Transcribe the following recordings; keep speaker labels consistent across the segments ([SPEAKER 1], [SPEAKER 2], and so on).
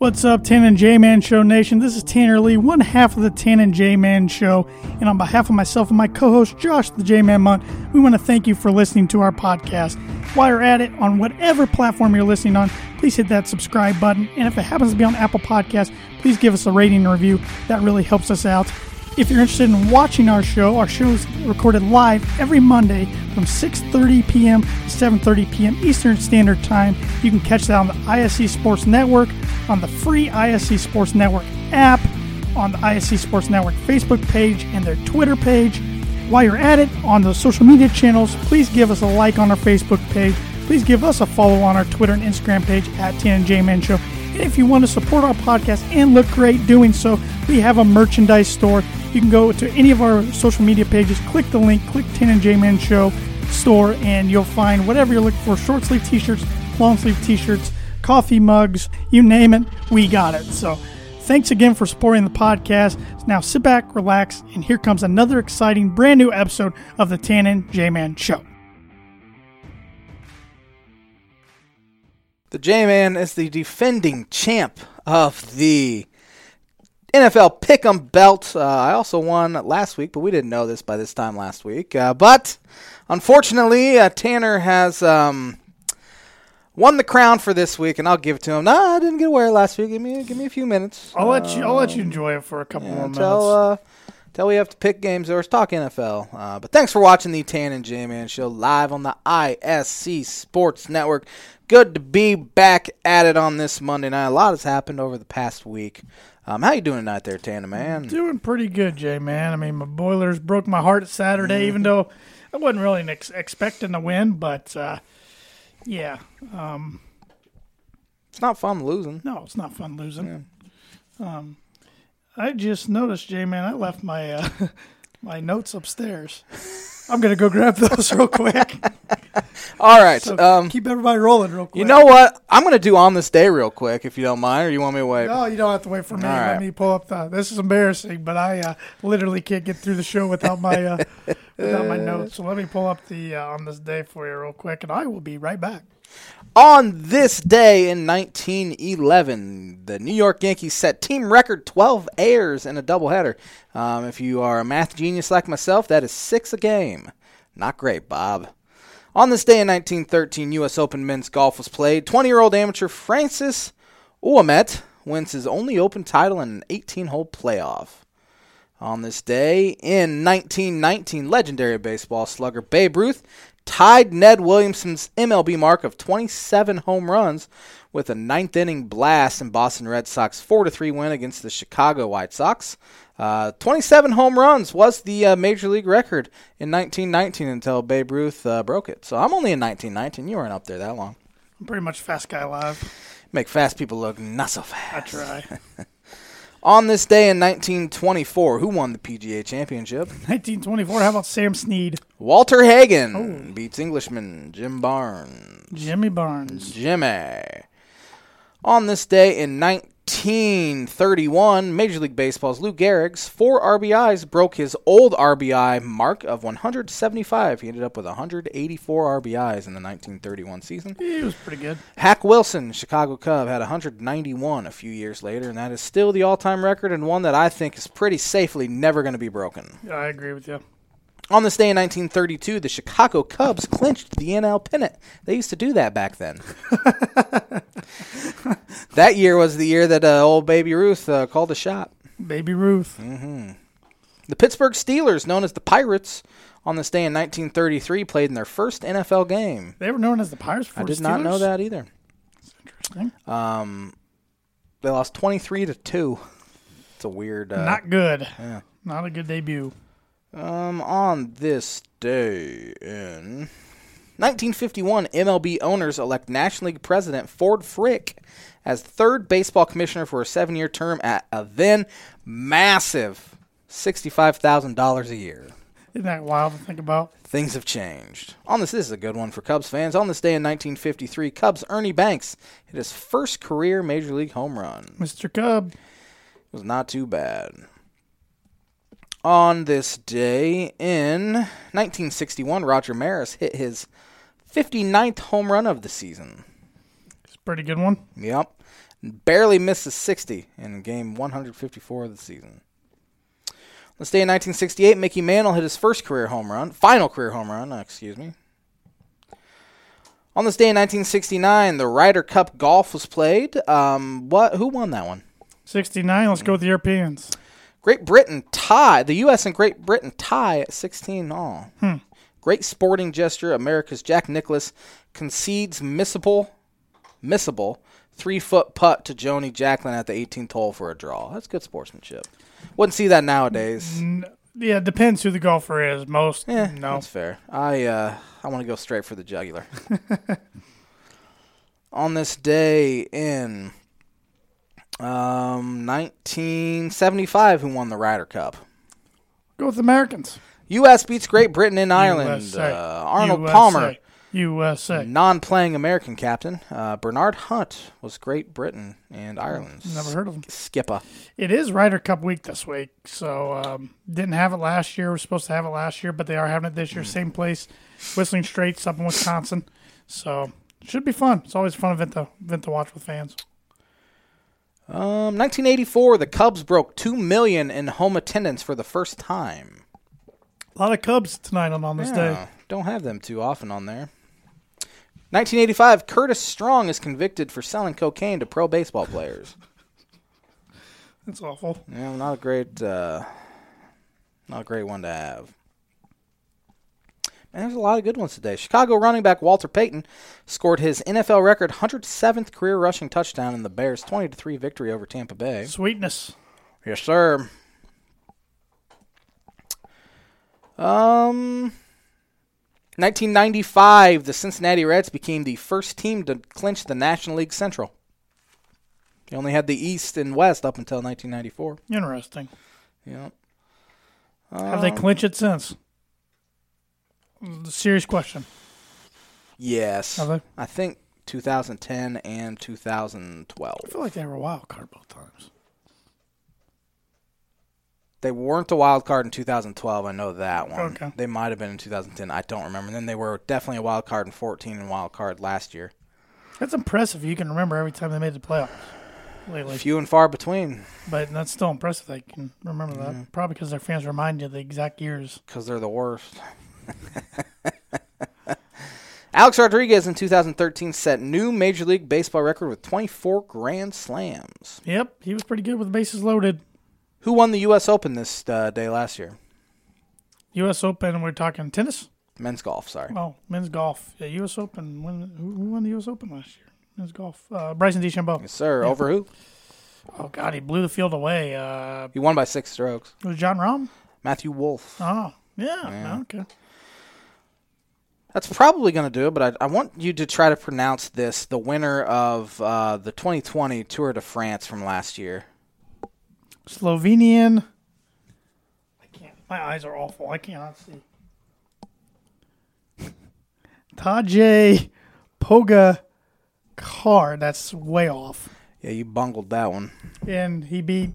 [SPEAKER 1] What's up, Tan and J Man Show Nation? This is Tanner Lee, one half of the Tan and J Man Show. And on behalf of myself and my co host, Josh the J Man Munt, we want to thank you for listening to our podcast. While you're at it, on whatever platform you're listening on, please hit that subscribe button. And if it happens to be on Apple Podcasts, please give us a rating and review. That really helps us out. If you're interested in watching our show, our show is recorded live every Monday from 6:30 p.m. to 7:30 p.m. Eastern Standard Time. You can catch that on the ISC Sports Network, on the free ISC Sports Network app, on the ISC Sports Network Facebook page and their Twitter page. While you're at it, on the social media channels, please give us a like on our Facebook page. Please give us a follow on our Twitter and Instagram page at TNJ Man Show. If you want to support our podcast and look great doing so, we have a merchandise store. You can go to any of our social media pages, click the link, click Tan and J Man Show store, and you'll find whatever you're looking for short sleeve t shirts, long sleeve t shirts, coffee mugs, you name it, we got it. So thanks again for supporting the podcast. Now sit back, relax, and here comes another exciting brand new episode of the Tan and J Man Show.
[SPEAKER 2] The J Man is the defending champ of the NFL Pick'em belt. Uh, I also won last week, but we didn't know this by this time last week. Uh, but unfortunately, uh, Tanner has um, won the crown for this week, and I'll give it to him. No, I didn't get to wear it last week. Give me, give me a few minutes.
[SPEAKER 1] I'll let you. I'll let you enjoy it for a couple
[SPEAKER 2] Yeah,
[SPEAKER 1] more minutes.
[SPEAKER 2] uh, until we have to pick games or talk NFL. Uh, but thanks for watching the Tan and J Man show live on the ISC Sports Network. Good to be back at it on this Monday night. A lot has happened over the past week. Um, how you doing tonight there, Tana man?
[SPEAKER 1] Doing pretty good, Jay man. I mean, my Boilers broke my heart Saturday,
[SPEAKER 2] Mm-hmm.
[SPEAKER 1] even though I wasn't really ex- expecting to win. But uh, yeah, um,
[SPEAKER 2] It's not fun losing.
[SPEAKER 1] no, it's not fun losing. Um, I just noticed, Jay man, I left my uh, my notes upstairs. I'm gonna go grab those real quick.
[SPEAKER 2] All right.
[SPEAKER 1] So
[SPEAKER 2] um,
[SPEAKER 1] keep everybody rolling real quick.
[SPEAKER 2] you know what? I'm going to do on this day real quick if you don't mind, or you want me to wait?
[SPEAKER 1] No, you don't have to wait for me.
[SPEAKER 2] All
[SPEAKER 1] Let
[SPEAKER 2] right.
[SPEAKER 1] me pull up the. This is embarrassing, but I uh, literally can't get through the show without my uh, without my notes. So let me pull up the uh, on this day for you real quick, and I will be right back.
[SPEAKER 2] On this day in 1911, the New York Yankees set team record 12 airs in a doubleheader. Um, if you are a math genius like myself, that is six a game. Not great, Bob. On this day in 1913, U.S. Open men's golf was played. 20 year old amateur Francis Ouimet wins his only Open title in an 18 hole playoff. On this day in 1919, legendary baseball slugger Babe Ruth tied Ned Williamson's MLB mark of 27 home runs with a ninth inning blast in Boston Red Sox 4 3 win against the Chicago White Sox. Uh, 27 home runs was the uh, major league record in 1919 until Babe Ruth uh, broke it. So I'm only in 1919. You weren't up there that long.
[SPEAKER 1] I'm pretty much fast guy live.
[SPEAKER 2] Make fast people look not so fast.
[SPEAKER 1] I try.
[SPEAKER 2] On this day in 1924, who won the PGA Championship?
[SPEAKER 1] 1924. How about Sam Snead,
[SPEAKER 2] Walter Hagen oh. beats Englishman Jim Barnes.
[SPEAKER 1] Jimmy Barnes?
[SPEAKER 2] Jimmy. On this day in 1931, Major League Baseball's Lou Gehrig's four RBIs broke his old RBI mark of 175. He ended up with 184 RBIs in the 1931 season.
[SPEAKER 1] He was pretty good.
[SPEAKER 2] Hack Wilson, Chicago Cub, had 191 a few years later, and that is still the all-time record and one that I think is pretty safely never going to be broken.
[SPEAKER 1] Yeah, I agree with you.
[SPEAKER 2] On this day in 1932, the Chicago Cubs clinched the NL pennant. They used to do that back then. that year was the year that uh, old Baby Ruth uh, called a shot.
[SPEAKER 1] Baby Ruth.
[SPEAKER 2] The Pittsburgh Steelers, known as the Pirates, on this day in 1933, played in their first NFL game.
[SPEAKER 1] They were known as the Pirates.
[SPEAKER 2] I did
[SPEAKER 1] the
[SPEAKER 2] not know that either.
[SPEAKER 1] Interesting.
[SPEAKER 2] Um, they lost 23 to two. It's a weird. Uh,
[SPEAKER 1] Not good.
[SPEAKER 2] yeah.
[SPEAKER 1] Not a good debut.
[SPEAKER 2] Um, on this day in 1951, MLB owners elect National League president Ford Frick as third baseball commissioner for a seven-year term at a then massive sixty-five thousand dollars a year.
[SPEAKER 1] Isn't that wild to think about?
[SPEAKER 2] Things have changed. On this, this is a good one for Cubs fans. On this day in 1953, Cubs Ernie Banks hit his first career major league home run.
[SPEAKER 1] Mr. Cub.
[SPEAKER 2] It was not too bad. On this day in 1961, Roger Maris hit his 59th home run of the season.
[SPEAKER 1] It's a pretty good one.
[SPEAKER 2] Yep. barely missed misses 60 in game 154 of the season. Let's day in 1968, Mickey Mantle hit his first career home run, final career home run, uh, excuse me. On this day in 1969, the Ryder Cup golf was played. Um, what? Who won that one?
[SPEAKER 1] 69. Let's go with the Europeans.
[SPEAKER 2] Great Britain tie. The U.S. and Great Britain tie at 16 all.
[SPEAKER 1] Hmm.
[SPEAKER 2] Great sporting gesture. America's Jack Nicklaus concedes missable, missable three foot putt to Tony Jacklin at the 18th hole for a draw. That's good sportsmanship. Wouldn't see that nowadays.
[SPEAKER 1] Yeah, it depends who the golfer is. Most,
[SPEAKER 2] Yeah,
[SPEAKER 1] no.
[SPEAKER 2] that's fair. I uh, I want to go straight for the jugular. On this day in um, 1975, who won the Ryder Cup?
[SPEAKER 1] Go with Americans.
[SPEAKER 2] U.S. beats Great Britain in Ireland. Uh, Arnold
[SPEAKER 1] USA.
[SPEAKER 2] Palmer,
[SPEAKER 1] USA.
[SPEAKER 2] non-playing American captain. Uh, Bernard Hunt was Great Britain and Ireland.
[SPEAKER 1] Never heard of him.
[SPEAKER 2] skipper.
[SPEAKER 1] It is Ryder Cup week this week, so um, didn't have it last year. We're supposed to have it last year, but they are having it this year. Same place, Whistling Straits up in Wisconsin. So should be fun. It's always a fun event to event to watch with fans.
[SPEAKER 2] Um, 1984, the Cubs broke two million in home attendance for the first time.
[SPEAKER 1] A lot of Cubs tonight on, on this day.
[SPEAKER 2] Don't have them too often on there. 1985, Curtis Strong is convicted for selling cocaine to pro baseball players.
[SPEAKER 1] That's awful.
[SPEAKER 2] Yeah, not a great, uh, not a great one to have. Man, there's a lot of good ones today. Chicago running back Walter Payton scored his NFL record 107th career rushing touchdown in the Bears' 20 3 victory over Tampa Bay.
[SPEAKER 1] Sweetness.
[SPEAKER 2] Yes, sir. Um, 1995, the Cincinnati Reds became the first team to clinch the National League Central. They only had the East and West up until 1994.
[SPEAKER 1] Interesting.
[SPEAKER 2] Yeah.
[SPEAKER 1] Have they clinched it since? Serious question.
[SPEAKER 2] Yes. I think 2010 and 2012.
[SPEAKER 1] I feel like they were a wild card both times.
[SPEAKER 2] They weren't a wild card in 2012. I know that one.
[SPEAKER 1] Okay.
[SPEAKER 2] They might have been in 2010. I don't remember. And then they were definitely a wild card in 14 and wild card last year.
[SPEAKER 1] That's impressive. You can remember every time they made the playoffs lately.
[SPEAKER 2] Few and far between
[SPEAKER 1] But that's still impressive. They can remember that. Mm-hmm. Probably because their fans remind you the exact years.
[SPEAKER 2] because they're the worst. Alex Rodriguez in 2013 set new Major League Baseball record with 24 grand slams.
[SPEAKER 1] Yep, he was pretty good with bases loaded.
[SPEAKER 2] Who won the U.S. Open this uh, day last year?
[SPEAKER 1] U.S. Open. We're talking tennis.
[SPEAKER 2] Men's golf, sorry.
[SPEAKER 1] Oh, men's golf. Yeah, U.S. Open. When, who who won the U.S. Open last year? Men's golf. Uh, Bryson DeChambeau.
[SPEAKER 2] Yes, sir. Over who?
[SPEAKER 1] Oh God, he blew the field away. Uh,
[SPEAKER 2] He won by six strokes.
[SPEAKER 1] it was Jon Rahm.
[SPEAKER 2] Matthew Wolff.
[SPEAKER 1] Oh, yeah.
[SPEAKER 2] Yeah.
[SPEAKER 1] Okay.
[SPEAKER 2] That's probably going to do it, but I, I want you to try to pronounce this the winner of uh, the 2020 Tour de France from last year.
[SPEAKER 1] Slovenian. I can't. My eyes are awful. I cannot see. Tajay Poga Car. That's way off.
[SPEAKER 2] Yeah, you bungled that one.
[SPEAKER 1] And he beat.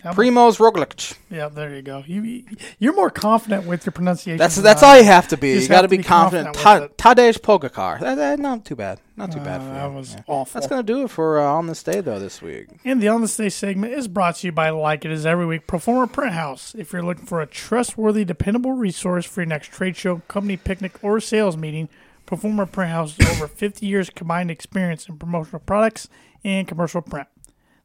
[SPEAKER 1] About-
[SPEAKER 2] Primoz Roglic.
[SPEAKER 1] Yeah, there you go. You you're more confident with your pronunciation.
[SPEAKER 2] That's that's
[SPEAKER 1] I
[SPEAKER 2] all you have to be.
[SPEAKER 1] Just
[SPEAKER 2] You got to be confident.
[SPEAKER 1] confident
[SPEAKER 2] Ta- Tadej Pogacar. That, that, not too bad. Not too bad
[SPEAKER 1] Uh,
[SPEAKER 2] for you.
[SPEAKER 1] that was
[SPEAKER 2] Yeah.
[SPEAKER 1] awful.
[SPEAKER 2] That's going to do it for uh, on this day though this week.
[SPEAKER 1] And the On the Stay segment is brought to you by Like It Is Every Week Performer Print House. If you're looking for a trustworthy, dependable resource for your next trade show, company picnic, or sales meeting, Performer Print House has over 50 years combined experience in promotional products and commercial print.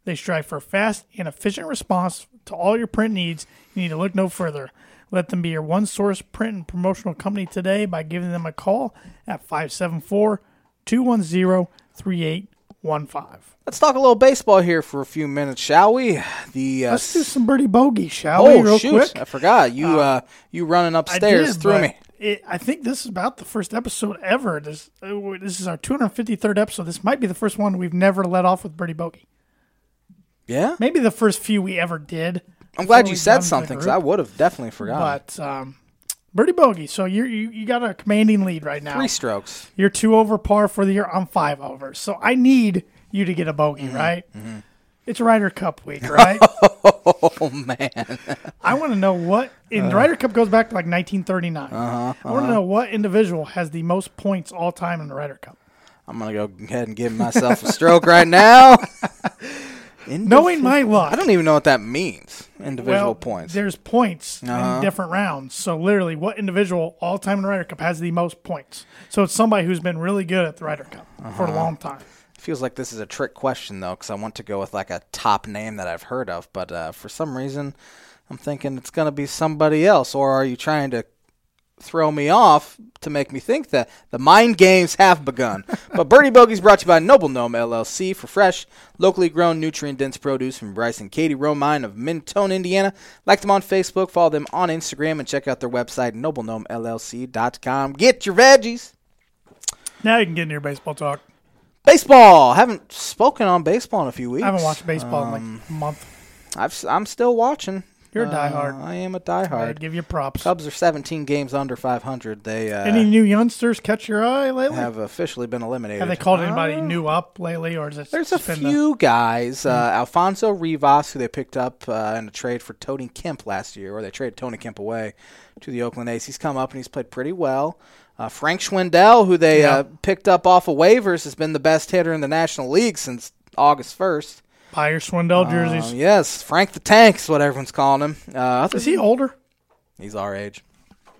[SPEAKER 1] They strive for fast and efficient response to all your print needs. You need to look no further. Let them be your one source print and promotional company today by giving them a call at 574 210 3815.
[SPEAKER 2] Let's talk a little baseball here for a few minutes, shall we? The uh,
[SPEAKER 1] Let's do some birdie bogey, shall we,
[SPEAKER 2] oh
[SPEAKER 1] real
[SPEAKER 2] shoot!
[SPEAKER 1] quick?
[SPEAKER 2] I forgot you. Uh, you running upstairs
[SPEAKER 1] did,
[SPEAKER 2] threw me.
[SPEAKER 1] It, I think this is about the first episode ever. This uh, this is our 253rd episode. This might be the first one we've never let off with birdie bogey.
[SPEAKER 2] Yeah,
[SPEAKER 1] Maybe the first few we ever did.
[SPEAKER 2] I'm glad you said something because. I would have definitely forgotten.
[SPEAKER 1] But um, birdie bogey. So you're, you you got a commanding lead right now.
[SPEAKER 2] Three strokes.
[SPEAKER 1] You're two over par for the year. I'm five over. So I need you to get a bogey,
[SPEAKER 2] Mm-hmm.
[SPEAKER 1] right? It's Ryder Cup week, right?
[SPEAKER 2] Oh man,
[SPEAKER 1] I want to know what in the Ryder Cup goes back to like 1939.
[SPEAKER 2] Uh-huh,
[SPEAKER 1] I want to know what individual has the most points all time in the Ryder Cup.
[SPEAKER 2] I'm gonna go ahead and give myself a stroke right now.
[SPEAKER 1] Knowing my luck,
[SPEAKER 2] I don't even know what that means. Individual
[SPEAKER 1] well,
[SPEAKER 2] points.
[SPEAKER 1] There's points
[SPEAKER 2] Uh-huh.
[SPEAKER 1] in different rounds. So literally, what individual all time in the Ryder Cup has the most points? So it's somebody who's been really good at the Ryder Cup for
[SPEAKER 2] Uh-huh.
[SPEAKER 1] a long time.
[SPEAKER 2] Feels like this is a trick question though, because I want to go with like a top name that I've heard of, but uh, for some reason, I'm thinking it's gonna be somebody else. Or are you trying to throw me off to make me think that the mind games have begun? but Birdie Bogey's brought to you by Noble Gnome LLC for fresh, locally grown, nutrient-dense produce from Bryce and Katie Romine of Mentone, Indiana. Like them on Facebook, follow them on Instagram, and check out their website noblegnomellc.com. Get your veggies.
[SPEAKER 1] Now you can get into your baseball talk.
[SPEAKER 2] Baseball. Haven't spoken on baseball in a few weeks.
[SPEAKER 1] I haven't watched baseball in
[SPEAKER 2] Um,
[SPEAKER 1] like a month.
[SPEAKER 2] I've, I'm still watching.
[SPEAKER 1] You're a
[SPEAKER 2] Uh,
[SPEAKER 1] diehard.
[SPEAKER 2] I am a
[SPEAKER 1] I'd
[SPEAKER 2] diehard.
[SPEAKER 1] give you props.
[SPEAKER 2] Cubs are 17 games under 500. They uh,
[SPEAKER 1] Any new youngsters catch your eye lately? Have,
[SPEAKER 2] have officially been eliminated.
[SPEAKER 1] Have they called anybody
[SPEAKER 2] Uh,
[SPEAKER 1] new up lately, or is it
[SPEAKER 2] There's a
[SPEAKER 1] just been the-
[SPEAKER 2] few guys. Uh, Alfonso Rivas, who they picked up uh, in a trade for Tony Kemp last year, or they traded Tony Kemp away to the Oakland A's. He's come up and he's played pretty well. Uh, Frank Schwindel, who they
[SPEAKER 1] Yeah.
[SPEAKER 2] uh, picked up off of waivers, has been the best hitter in the National League since August 1st.
[SPEAKER 1] Buy your Schwindel jerseys?
[SPEAKER 2] Uh, yes, Frank the Tank is what everyone's calling him. Uh,
[SPEAKER 1] is he older?
[SPEAKER 2] He's our age.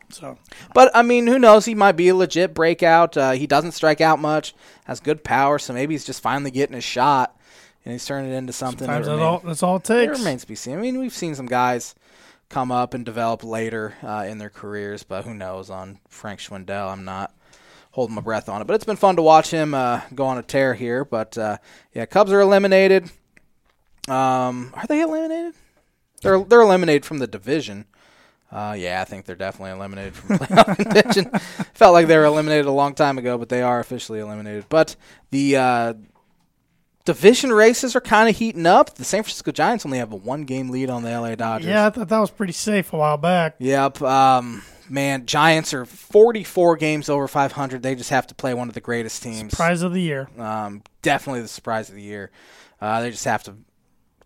[SPEAKER 1] So
[SPEAKER 2] But I mean, who knows? He might be a legit breakout. Uh, he doesn't strike out much, has good power, so maybe he's just finally getting his shot, and he's turning it into something.
[SPEAKER 1] sometimes
[SPEAKER 2] that
[SPEAKER 1] that's all, that's all it
[SPEAKER 2] it remains to be seen. I mean, we've seen some guys come up and develop later uh, in their careers, but who knows on Frank Schwindel? I'm not holding my breath on it, but it's been fun to watch him uh, go on a tear here. But uh, yeah, Cubs are eliminated. Um, are they eliminated? They're they're eliminated from the division. Uh, yeah, I think they're definitely eliminated from playoff contention. Felt like they were eliminated a long time ago, but they are officially eliminated. But the uh, division races are kind of heating up. The San Francisco Giants only have a one game lead on the LA Dodgers.
[SPEAKER 1] Yeah, I thought that was pretty safe a while back.
[SPEAKER 2] Yep. Um, man, Giants are 44 games over 500. They just have to play one of the greatest teams.
[SPEAKER 1] Surprise of the year.
[SPEAKER 2] Um, definitely the surprise of the year. Uh, they just have to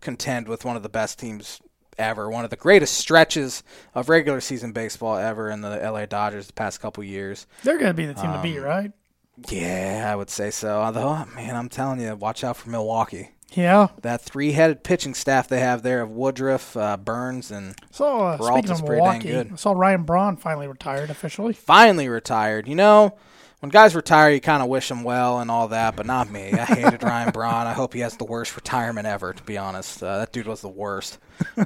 [SPEAKER 2] contend with one of the best teams ever, one of the greatest stretches of regular season baseball ever in the LA Dodgers the past couple years.
[SPEAKER 1] They're going to be the team to
[SPEAKER 2] Um,
[SPEAKER 1] beat, right?
[SPEAKER 2] Yeah, I would say so. Although, man, I'm telling you, watch out for Milwaukee.
[SPEAKER 1] Yeah.
[SPEAKER 2] That three-headed pitching staff they have there of Woodruff, uh, Burnes, and
[SPEAKER 1] So uh, speaking of Milwaukee,
[SPEAKER 2] good.
[SPEAKER 1] I saw Ryan Braun finally retired officially.
[SPEAKER 2] finally retired. You know, when guys retire, you kind of wish them well and all that, but not me. I hated Ryan Braun. I hope he has the worst retirement ever, to be honest. Uh, that dude was the worst.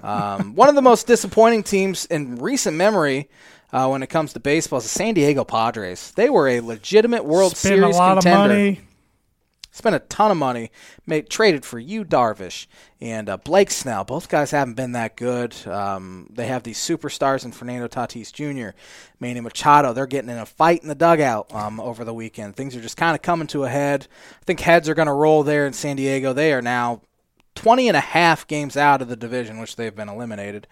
[SPEAKER 2] Um, one of the most disappointing teams in recent memory uh, when it comes to baseball is the San Diego Padres. They were a legitimate World
[SPEAKER 1] Spent
[SPEAKER 2] Series
[SPEAKER 1] a lot
[SPEAKER 2] contender.
[SPEAKER 1] of money.
[SPEAKER 2] Spent a ton of money, made traded for Yu Darvish, and uh, Blake Snell. Both guys haven't been that good. Um, they have these superstars in Fernando Tatis Jr., Manny Machado. They're getting in a fight in the dugout um, over the weekend. Things are just kind of coming to a head. I think heads are going to roll there in San Diego. They are now 20 and a half games out of the division, which they've been eliminated.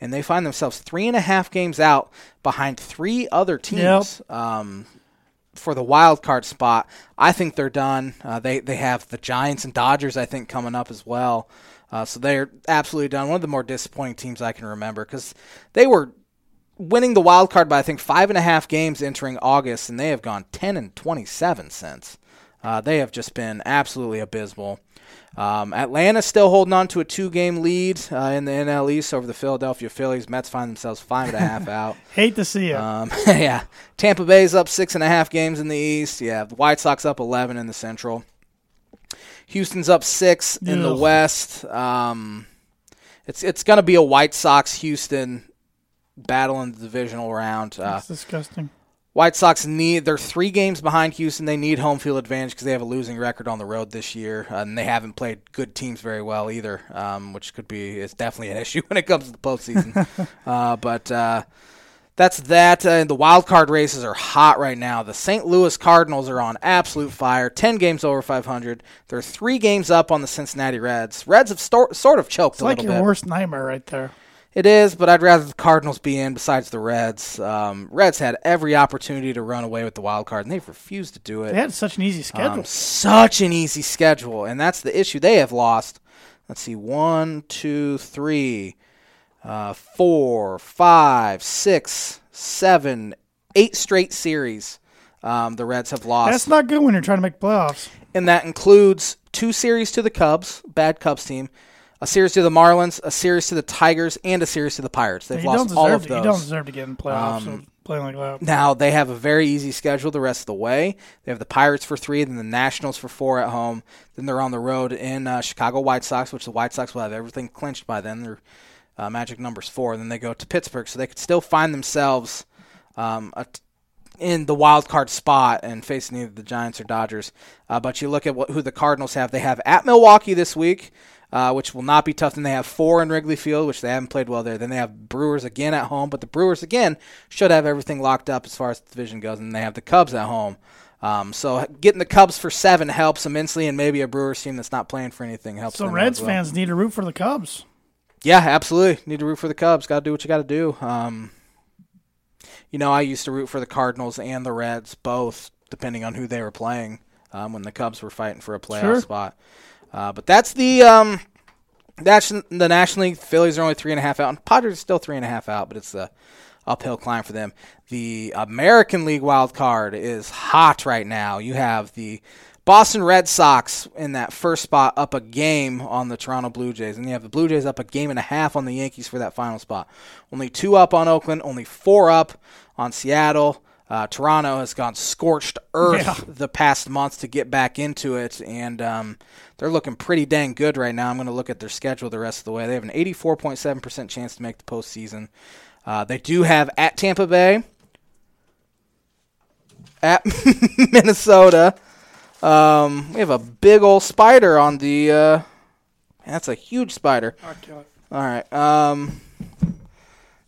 [SPEAKER 2] And they find themselves three and a half games out behind three other teams. Um, for the wild card spot. I think they're done. Uh, they they have the Giants and Dodgers. I think coming up as well. Uh, so they're absolutely done. One of the more disappointing teams I can remember because they were winning the wild card by I think five and a half games entering August, and they have gone ten and twenty seven since. Uh, they have just been absolutely abysmal. Um, Atlanta still holding on to a two game lead uh, in the NL East over the Philadelphia Phillies. Mets find themselves five and a half out.
[SPEAKER 1] Hate to see it.
[SPEAKER 2] Um, yeah, Tampa Bay's up six and a half games in the East. Yeah, the White Sox up eleven in the Central. Houston's up six in the West. Um, it's it's going to be a White Sox Houston battle in the divisional round. Uh,
[SPEAKER 1] That's disgusting.
[SPEAKER 2] White Sox need they're three games behind Houston. They need home field advantage because they have a losing record on the road this year, uh, and they haven't played good teams very well either, um, which could be it's definitely an issue when it comes to the postseason. uh, but uh, that's that. Uh, and the wild card races are hot right now. The St. Louis Cardinals are on absolute fire. Ten games over 500. They're three games up on the Cincinnati Reds. Reds have stor- sort of choked
[SPEAKER 1] It's like your
[SPEAKER 2] bit.
[SPEAKER 1] worst nightmare right there.
[SPEAKER 2] It is, but I'd rather the Cardinals be in besides the Reds. Um, Reds had every opportunity to run away with the wild card, and they've refused to do it.
[SPEAKER 1] They had such an easy schedule.
[SPEAKER 2] Um, such an easy schedule, and that's the issue. They have lost. Let's see, one, two, three, uh, four, five, six, seven, eight straight series um, the Reds have lost.
[SPEAKER 1] That's not good when you're trying to make playoffs.
[SPEAKER 2] and that includes two series to the Cubs, bad Cubs team, a series to the Marlins, a series to the Tigers, and a series to the Pirates. They've lost all of
[SPEAKER 1] to,
[SPEAKER 2] those.
[SPEAKER 1] You don't deserve to get in playoffs
[SPEAKER 2] Um,
[SPEAKER 1] and playing like that.
[SPEAKER 2] Now they have a very easy schedule the rest of the way. They have the Pirates for three, then the Nationals for four at home. Then they're on the road in uh, Chicago White Sox, which the White Sox will have everything clinched by then. Their uh, magic number's four. And then they go to Pittsburgh, so they could still find themselves um, t- in the wild card spot and facing either the Giants or Dodgers. Uh, but you look at what, who the Cardinals have. They have at Milwaukee this week. Uh, which will not be tough. Then they have four in Wrigley Field, which they haven't played well there. Then they have Brewers again at home, but the Brewers again should have everything locked up as far as the division goes. And they have the Cubs at home. Um, so getting the Cubs for seven helps immensely, and maybe a Brewers team that's not playing for anything helps.
[SPEAKER 1] So Reds
[SPEAKER 2] well.
[SPEAKER 1] fans need to root for the Cubs.
[SPEAKER 2] Yeah, absolutely. Need to root for the Cubs. Got to do what you got to do. Um, you know, I used to root for the Cardinals and the Reds, both, depending on who they were playing um, when the Cubs were fighting for a playoff
[SPEAKER 1] Sure.
[SPEAKER 2] spot. Uh, but that's the um, that's the National League. Phillies are only three and a half out, and Padres are still three and a half out, but it's a uphill climb for them. The American League wild card is hot right now. You have the Boston Red Sox in that first spot up a game on the Toronto Blue Jays, and you have the Blue Jays up a game and a half on the Yankees for that final spot. Only two up on Oakland, only four up on Seattle. Uh, Toronto has gone scorched earth
[SPEAKER 1] Yeah.
[SPEAKER 2] the past month to get back into it, and um, they're looking pretty dang good right now. I'm going to look at their schedule the rest of the way. They have an 84.7% chance to make the postseason. Uh, they do have at Tampa Bay, at Minnesota. Um, we have a big old spider on the. Uh, that's a huge spider. All right. Um,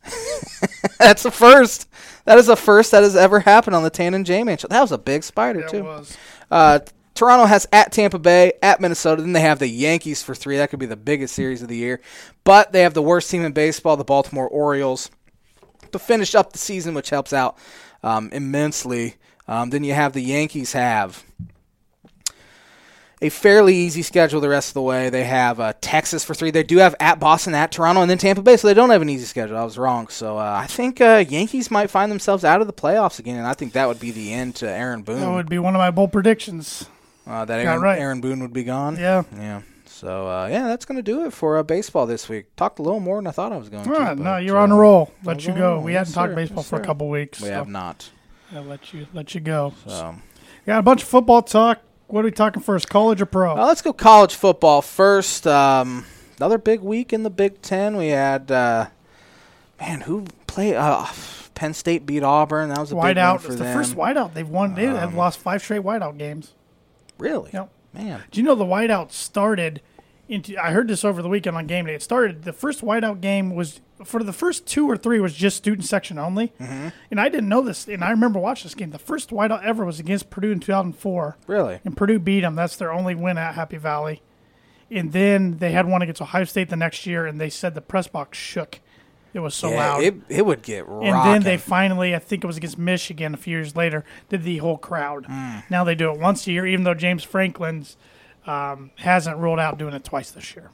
[SPEAKER 2] that's the first. That is the first that has ever happened on the Tan and J Man show. That was a big spider
[SPEAKER 1] Yeah,
[SPEAKER 2] too. Uh, Toronto has at Tampa Bay, at Minnesota. Then they have the Yankees for three. That could be the biggest series of the year. But they have the worst team in baseball, the Baltimore Orioles, to finish up the season, which helps out um, immensely. Um, then you have the Yankees have a fairly easy schedule the rest of the way. They have uh, Texas for three. They do have at Boston, at Toronto, and then Tampa Bay, so they don't have an easy schedule. I was wrong. So uh, I think uh, Yankees might find themselves out of the playoffs again, and I think that would be the end to Aaron Boone.
[SPEAKER 1] That would be one of my bold predictions.
[SPEAKER 2] Uh, that Aaron,
[SPEAKER 1] right.
[SPEAKER 2] Aaron Boone would be gone.
[SPEAKER 1] Yeah.
[SPEAKER 2] Yeah. So uh, yeah, that's gonna do it for uh, baseball this week. Talked a little more than I thought I was going
[SPEAKER 1] All
[SPEAKER 2] to. but,
[SPEAKER 1] no, you're on a roll. Let you go.
[SPEAKER 2] roll.
[SPEAKER 1] We
[SPEAKER 2] Yes,
[SPEAKER 1] hadn't talked baseball
[SPEAKER 2] Yes,
[SPEAKER 1] for a couple weeks.
[SPEAKER 2] We
[SPEAKER 1] so
[SPEAKER 2] have not.
[SPEAKER 1] I'll let you let you go.
[SPEAKER 2] So
[SPEAKER 1] Got a bunch of football talk. What are we talking first? College or pro?
[SPEAKER 2] uh, let's go college football first. Um, another big week in the Big Ten. We had uh, man who played. Uh, Penn State beat Auburn. That was a big win
[SPEAKER 1] whiteout.
[SPEAKER 2] for
[SPEAKER 1] It's the first whiteout they've won. They have
[SPEAKER 2] Um,
[SPEAKER 1] lost five straight whiteout games.
[SPEAKER 2] Really?
[SPEAKER 1] Yep.
[SPEAKER 2] Man.
[SPEAKER 1] Do you know the whiteout started? Into, I heard this over the weekend on game day. It started. The first whiteout game was for the first two or three was just student section only,
[SPEAKER 2] Mm-hmm.
[SPEAKER 1] and I didn't know this. And I remember watching this game. The first whiteout ever was against Purdue in 2004.
[SPEAKER 2] Really?
[SPEAKER 1] and Purdue beat them. That's their only win at Happy Valley. And then they had one against Ohio State the next year, and they said the press box shook. It was so
[SPEAKER 2] yeah,
[SPEAKER 1] loud.
[SPEAKER 2] it, it would get rocking.
[SPEAKER 1] and then they finally, I think it was against Michigan a few years later, did the whole crowd.
[SPEAKER 2] Hmm.
[SPEAKER 1] Now they do it once a year, even though James Franklin's um, hasn't ruled out doing it twice this year.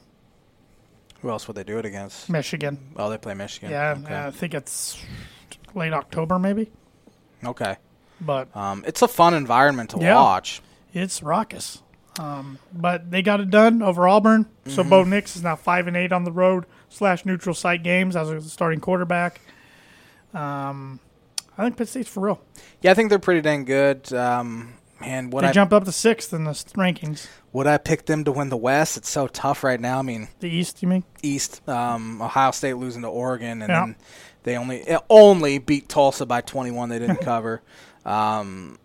[SPEAKER 2] Who else would they do it against?
[SPEAKER 1] Michigan.
[SPEAKER 2] Oh, they play Michigan.
[SPEAKER 1] Yeah,
[SPEAKER 2] Okay.
[SPEAKER 1] I think it's late October maybe,
[SPEAKER 2] okay.
[SPEAKER 1] but
[SPEAKER 2] Um, it's a fun environment to
[SPEAKER 1] Yeah.
[SPEAKER 2] watch.
[SPEAKER 1] it's raucous. Um, but they got it done over Auburn. So
[SPEAKER 2] Mm-hmm.
[SPEAKER 1] Bo Nix is now five and eight on the road slash neutral site games as a starting quarterback. Um, I think Penn State's for real.
[SPEAKER 2] Yeah, I think they're pretty dang good. Um, man, would
[SPEAKER 1] they
[SPEAKER 2] I
[SPEAKER 1] jumped up to sixth in the rankings.
[SPEAKER 2] would I pick them to win the West? It's so tough right now. I mean,
[SPEAKER 1] The East, you mean?
[SPEAKER 2] East, um, Ohio State losing to Oregon, and
[SPEAKER 1] Yeah.
[SPEAKER 2] then they only eh, only beat Tulsa by 21. They didn't cover. Um,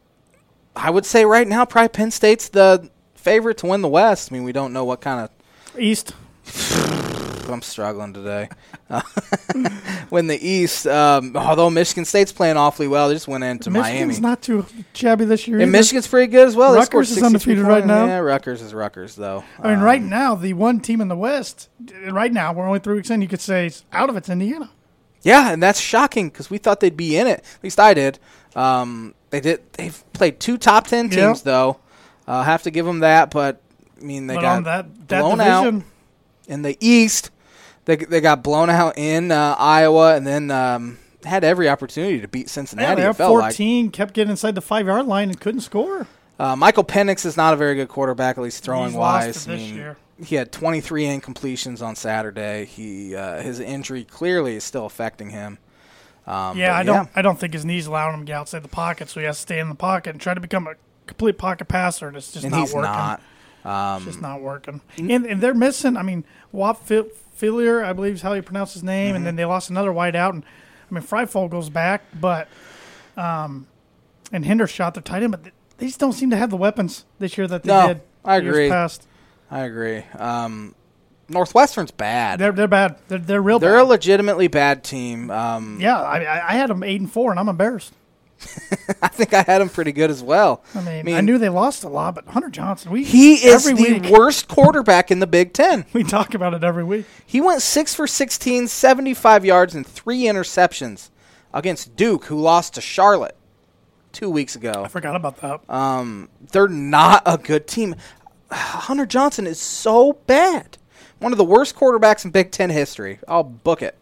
[SPEAKER 2] I would say right now, probably Penn State's the favorite to win the West. I mean, we don't know what kind of
[SPEAKER 1] East.
[SPEAKER 2] I'm struggling today. win the East, um, although Michigan State's playing awfully well, they just went into
[SPEAKER 1] Michigan's
[SPEAKER 2] Miami.
[SPEAKER 1] not too shabby this year.
[SPEAKER 2] and
[SPEAKER 1] either.
[SPEAKER 2] Michigan's pretty good as well.
[SPEAKER 1] Rutgers is
[SPEAKER 2] 63
[SPEAKER 1] undefeated right now.
[SPEAKER 2] Yeah, Rutgers is Rutgers though.
[SPEAKER 1] I mean,
[SPEAKER 2] Um,
[SPEAKER 1] right now, the one team in the West, right now, we're only three weeks in, you could say it's out of it's Indiana.
[SPEAKER 2] Yeah, and that's shocking because we thought they'd be in it. At least I did. Um, they did. They've played two top ten teams
[SPEAKER 1] Yeah.
[SPEAKER 2] though. Uh, have to give them that, but I mean they
[SPEAKER 1] but
[SPEAKER 2] got
[SPEAKER 1] on that, that
[SPEAKER 2] blown
[SPEAKER 1] division,
[SPEAKER 2] out in the East. They they got blown out in uh, Iowa, and then um, had every opportunity to beat
[SPEAKER 1] Yeah,
[SPEAKER 2] Cincinnati.
[SPEAKER 1] had
[SPEAKER 2] felt like
[SPEAKER 1] kept getting inside the five yard line and couldn't score.
[SPEAKER 2] uh, Michael Penix is not a very good quarterback, at least throwing
[SPEAKER 1] He's
[SPEAKER 2] wise. I
[SPEAKER 1] this
[SPEAKER 2] mean,
[SPEAKER 1] year.
[SPEAKER 2] he had 23 incompletions on Saturday. He uh, his injury clearly is still affecting him. Um,
[SPEAKER 1] Yeah, I don't. I don't think his knees allowing him to get outside the pocket, so he has to stay in the pocket and try to become a complete pocket passer, and it's just
[SPEAKER 2] and
[SPEAKER 1] not
[SPEAKER 2] he's
[SPEAKER 1] working.
[SPEAKER 2] not. Um,
[SPEAKER 1] It's just not working. And, and they're missing. I mean, Whop Fil- Philyor, I believe is how you pronounce his name,
[SPEAKER 2] Mm-hmm.
[SPEAKER 1] and then they lost another wide out. And I mean, Freifeld goes back, but um, and Hendershot, their tight end, but they just don't seem to have the weapons this year that they
[SPEAKER 2] No,
[SPEAKER 1] did.
[SPEAKER 2] I
[SPEAKER 1] years
[SPEAKER 2] agree.
[SPEAKER 1] Past.
[SPEAKER 2] I agree. Um, Northwestern's bad.
[SPEAKER 1] They're they're bad. They're they're real
[SPEAKER 2] They're a legitimately bad team. Um,
[SPEAKER 1] yeah, I I had them eight and four, and I'm embarrassed.
[SPEAKER 2] I think I had them pretty good as well.
[SPEAKER 1] I mean, I,
[SPEAKER 2] mean-
[SPEAKER 1] knew they lost a lot, but Hunter Johnson, we
[SPEAKER 2] He is the
[SPEAKER 1] week
[SPEAKER 2] worst quarterback in the Big Ten.
[SPEAKER 1] we talk about it every week.
[SPEAKER 2] He went 6 for 16, 75 yards, and three interceptions against Duke, who lost to Charlotte two weeks ago.
[SPEAKER 1] I forgot about that.
[SPEAKER 2] Um, they're not a good team. Hunter Johnson is so bad. One of the worst quarterbacks in Big Ten history. I'll book it.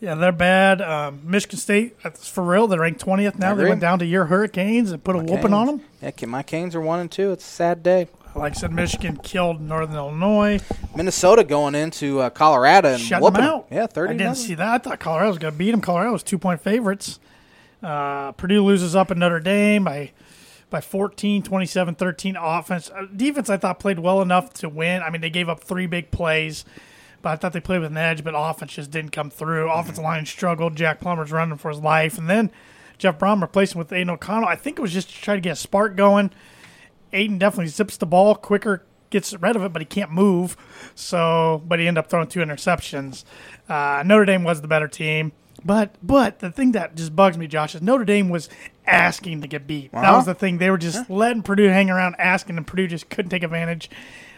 [SPEAKER 1] Yeah, they're bad. Um, Michigan State, that's for real. They're ranked 20th now. They went down to your Hurricanes and put a whooping on them.
[SPEAKER 2] Yeah, my Canes are one and two. It's a sad day.
[SPEAKER 1] Like I said, Michigan killed Northern Illinois.
[SPEAKER 2] Minnesota going into uh, Colorado and
[SPEAKER 1] Shut
[SPEAKER 2] whooping
[SPEAKER 1] them out.
[SPEAKER 2] Yeah, thirty.
[SPEAKER 1] I didn't see that. I thought Colorado was going to beat them. Colorado was two point favorites. Uh, Purdue loses up at Notre Dame by by 14, 27, 13 offense. Uh, defense, I thought, played well enough to win. I mean, they gave up three big plays, but I thought they played with an edge, but offense just didn't come through. Offensive line struggled. Jack Plummer's running for his life. And then Jeff Brohm replaced him with Aidan O'Connell. I think it was just to try to get a spark going. Aiden definitely zips the ball quicker, gets rid of it, but he can't move. So, but he ended up throwing two interceptions. Uh, Notre Dame was the better team, but but the thing that just bugs me, Josh, is Notre Dame was asking to get beat. That
[SPEAKER 2] Uh-huh.
[SPEAKER 1] was the thing. They were just letting Purdue hang around, asking, and Purdue just couldn't take advantage.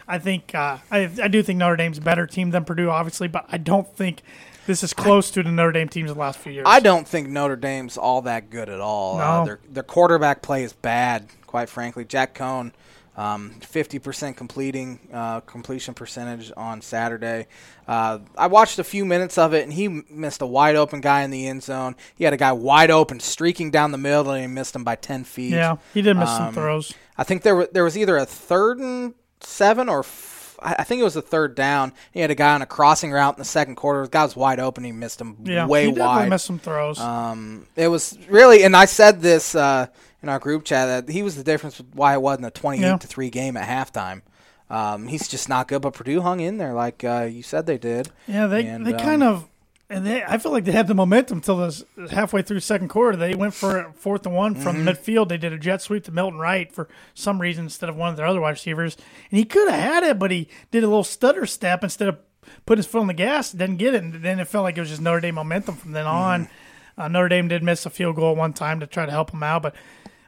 [SPEAKER 1] I think uh, I, I do think Notre Dame's a better team than Purdue, obviously, but I don't think this is close to the Notre Dame teams of the last few years.
[SPEAKER 2] I don't think Notre Dame's all that good at all. Uh, their their quarterback play is bad, quite frankly. Jack Coan, um, fifty percent completing uh, completion percentage on Saturday. Uh, I watched a few minutes of it, and he missed a wide open guy in the end zone. He had a guy wide open streaking down the middle, and he missed him by ten feet.
[SPEAKER 1] Yeah, he did miss some
[SPEAKER 2] Um,
[SPEAKER 1] throws.
[SPEAKER 2] I think there was there was either a third and seven or f- I think it was the third down. He had a guy on a crossing route in the second quarter. The guy was wide open. He missed him
[SPEAKER 1] Yeah,
[SPEAKER 2] way
[SPEAKER 1] he
[SPEAKER 2] wide.
[SPEAKER 1] missed some throws.
[SPEAKER 2] Um, it was really, and I said this uh, in our group chat that he was the difference with why it wasn't a twenty-eight
[SPEAKER 1] Yeah.
[SPEAKER 2] to three game at halftime. Um, he's just not good, but Purdue hung in there like uh, you said they did.
[SPEAKER 1] Yeah, they
[SPEAKER 2] And,
[SPEAKER 1] they
[SPEAKER 2] um,
[SPEAKER 1] kind of and they I feel like they had the momentum until this halfway through second quarter. They went for a fourth and one from
[SPEAKER 2] Mm-hmm.
[SPEAKER 1] midfield. They did a jet sweep to Milton Wright for some reason instead of one of their other wide receivers, and he could have had it, but he did a little stutter step instead of put his foot on the gas. Didn't get it, and then it felt like it was just Notre Dame momentum from then on.
[SPEAKER 2] Mm-hmm.
[SPEAKER 1] Uh, Notre Dame did miss a field goal at one time to try to help them out, but.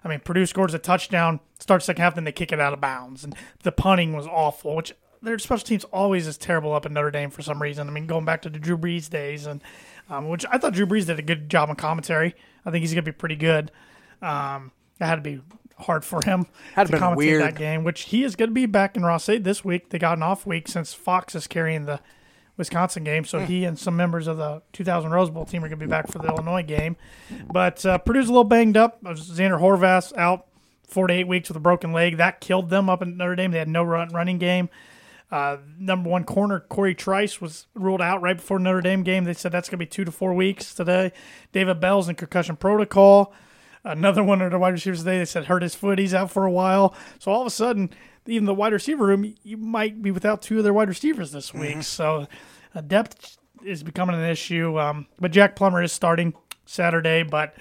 [SPEAKER 1] I mean, Purdue scores a touchdown, starts second half, then they kick it out of bounds, and the punting was awful. Which their special teams always is terrible up in Notre Dame for some reason. I mean, going back to the Drew Brees days, and um, which I thought Drew Brees did a good job on commentary. I think he's going to be pretty good. Um, that had to be hard for him
[SPEAKER 2] Had
[SPEAKER 1] to commentate
[SPEAKER 2] weird.
[SPEAKER 1] that game, which he is going to be back in Ross-Ade this week. They got an off week since Fox is carrying the Wisconsin game, so he and some members of the 2000 Rose Bowl team are going to be back for the Illinois game. But uh, Purdue's a little banged up. Uh, Zander Horvath out four to eight weeks with a broken leg. That killed them up in Notre Dame. They had no run, running game. Uh, number one corner Cory Trice was ruled out right before Notre Dame game. They said that's going to be two to four weeks today. David Bell's in concussion protocol. Another one of the wide receivers today, they said hurt his foot. He's out for a while. So all of a sudden, even the wide receiver room, you might be without two of their wide receivers this week. So uh, depth is becoming an issue. Um, but Jack Plummer is starting Saturday, but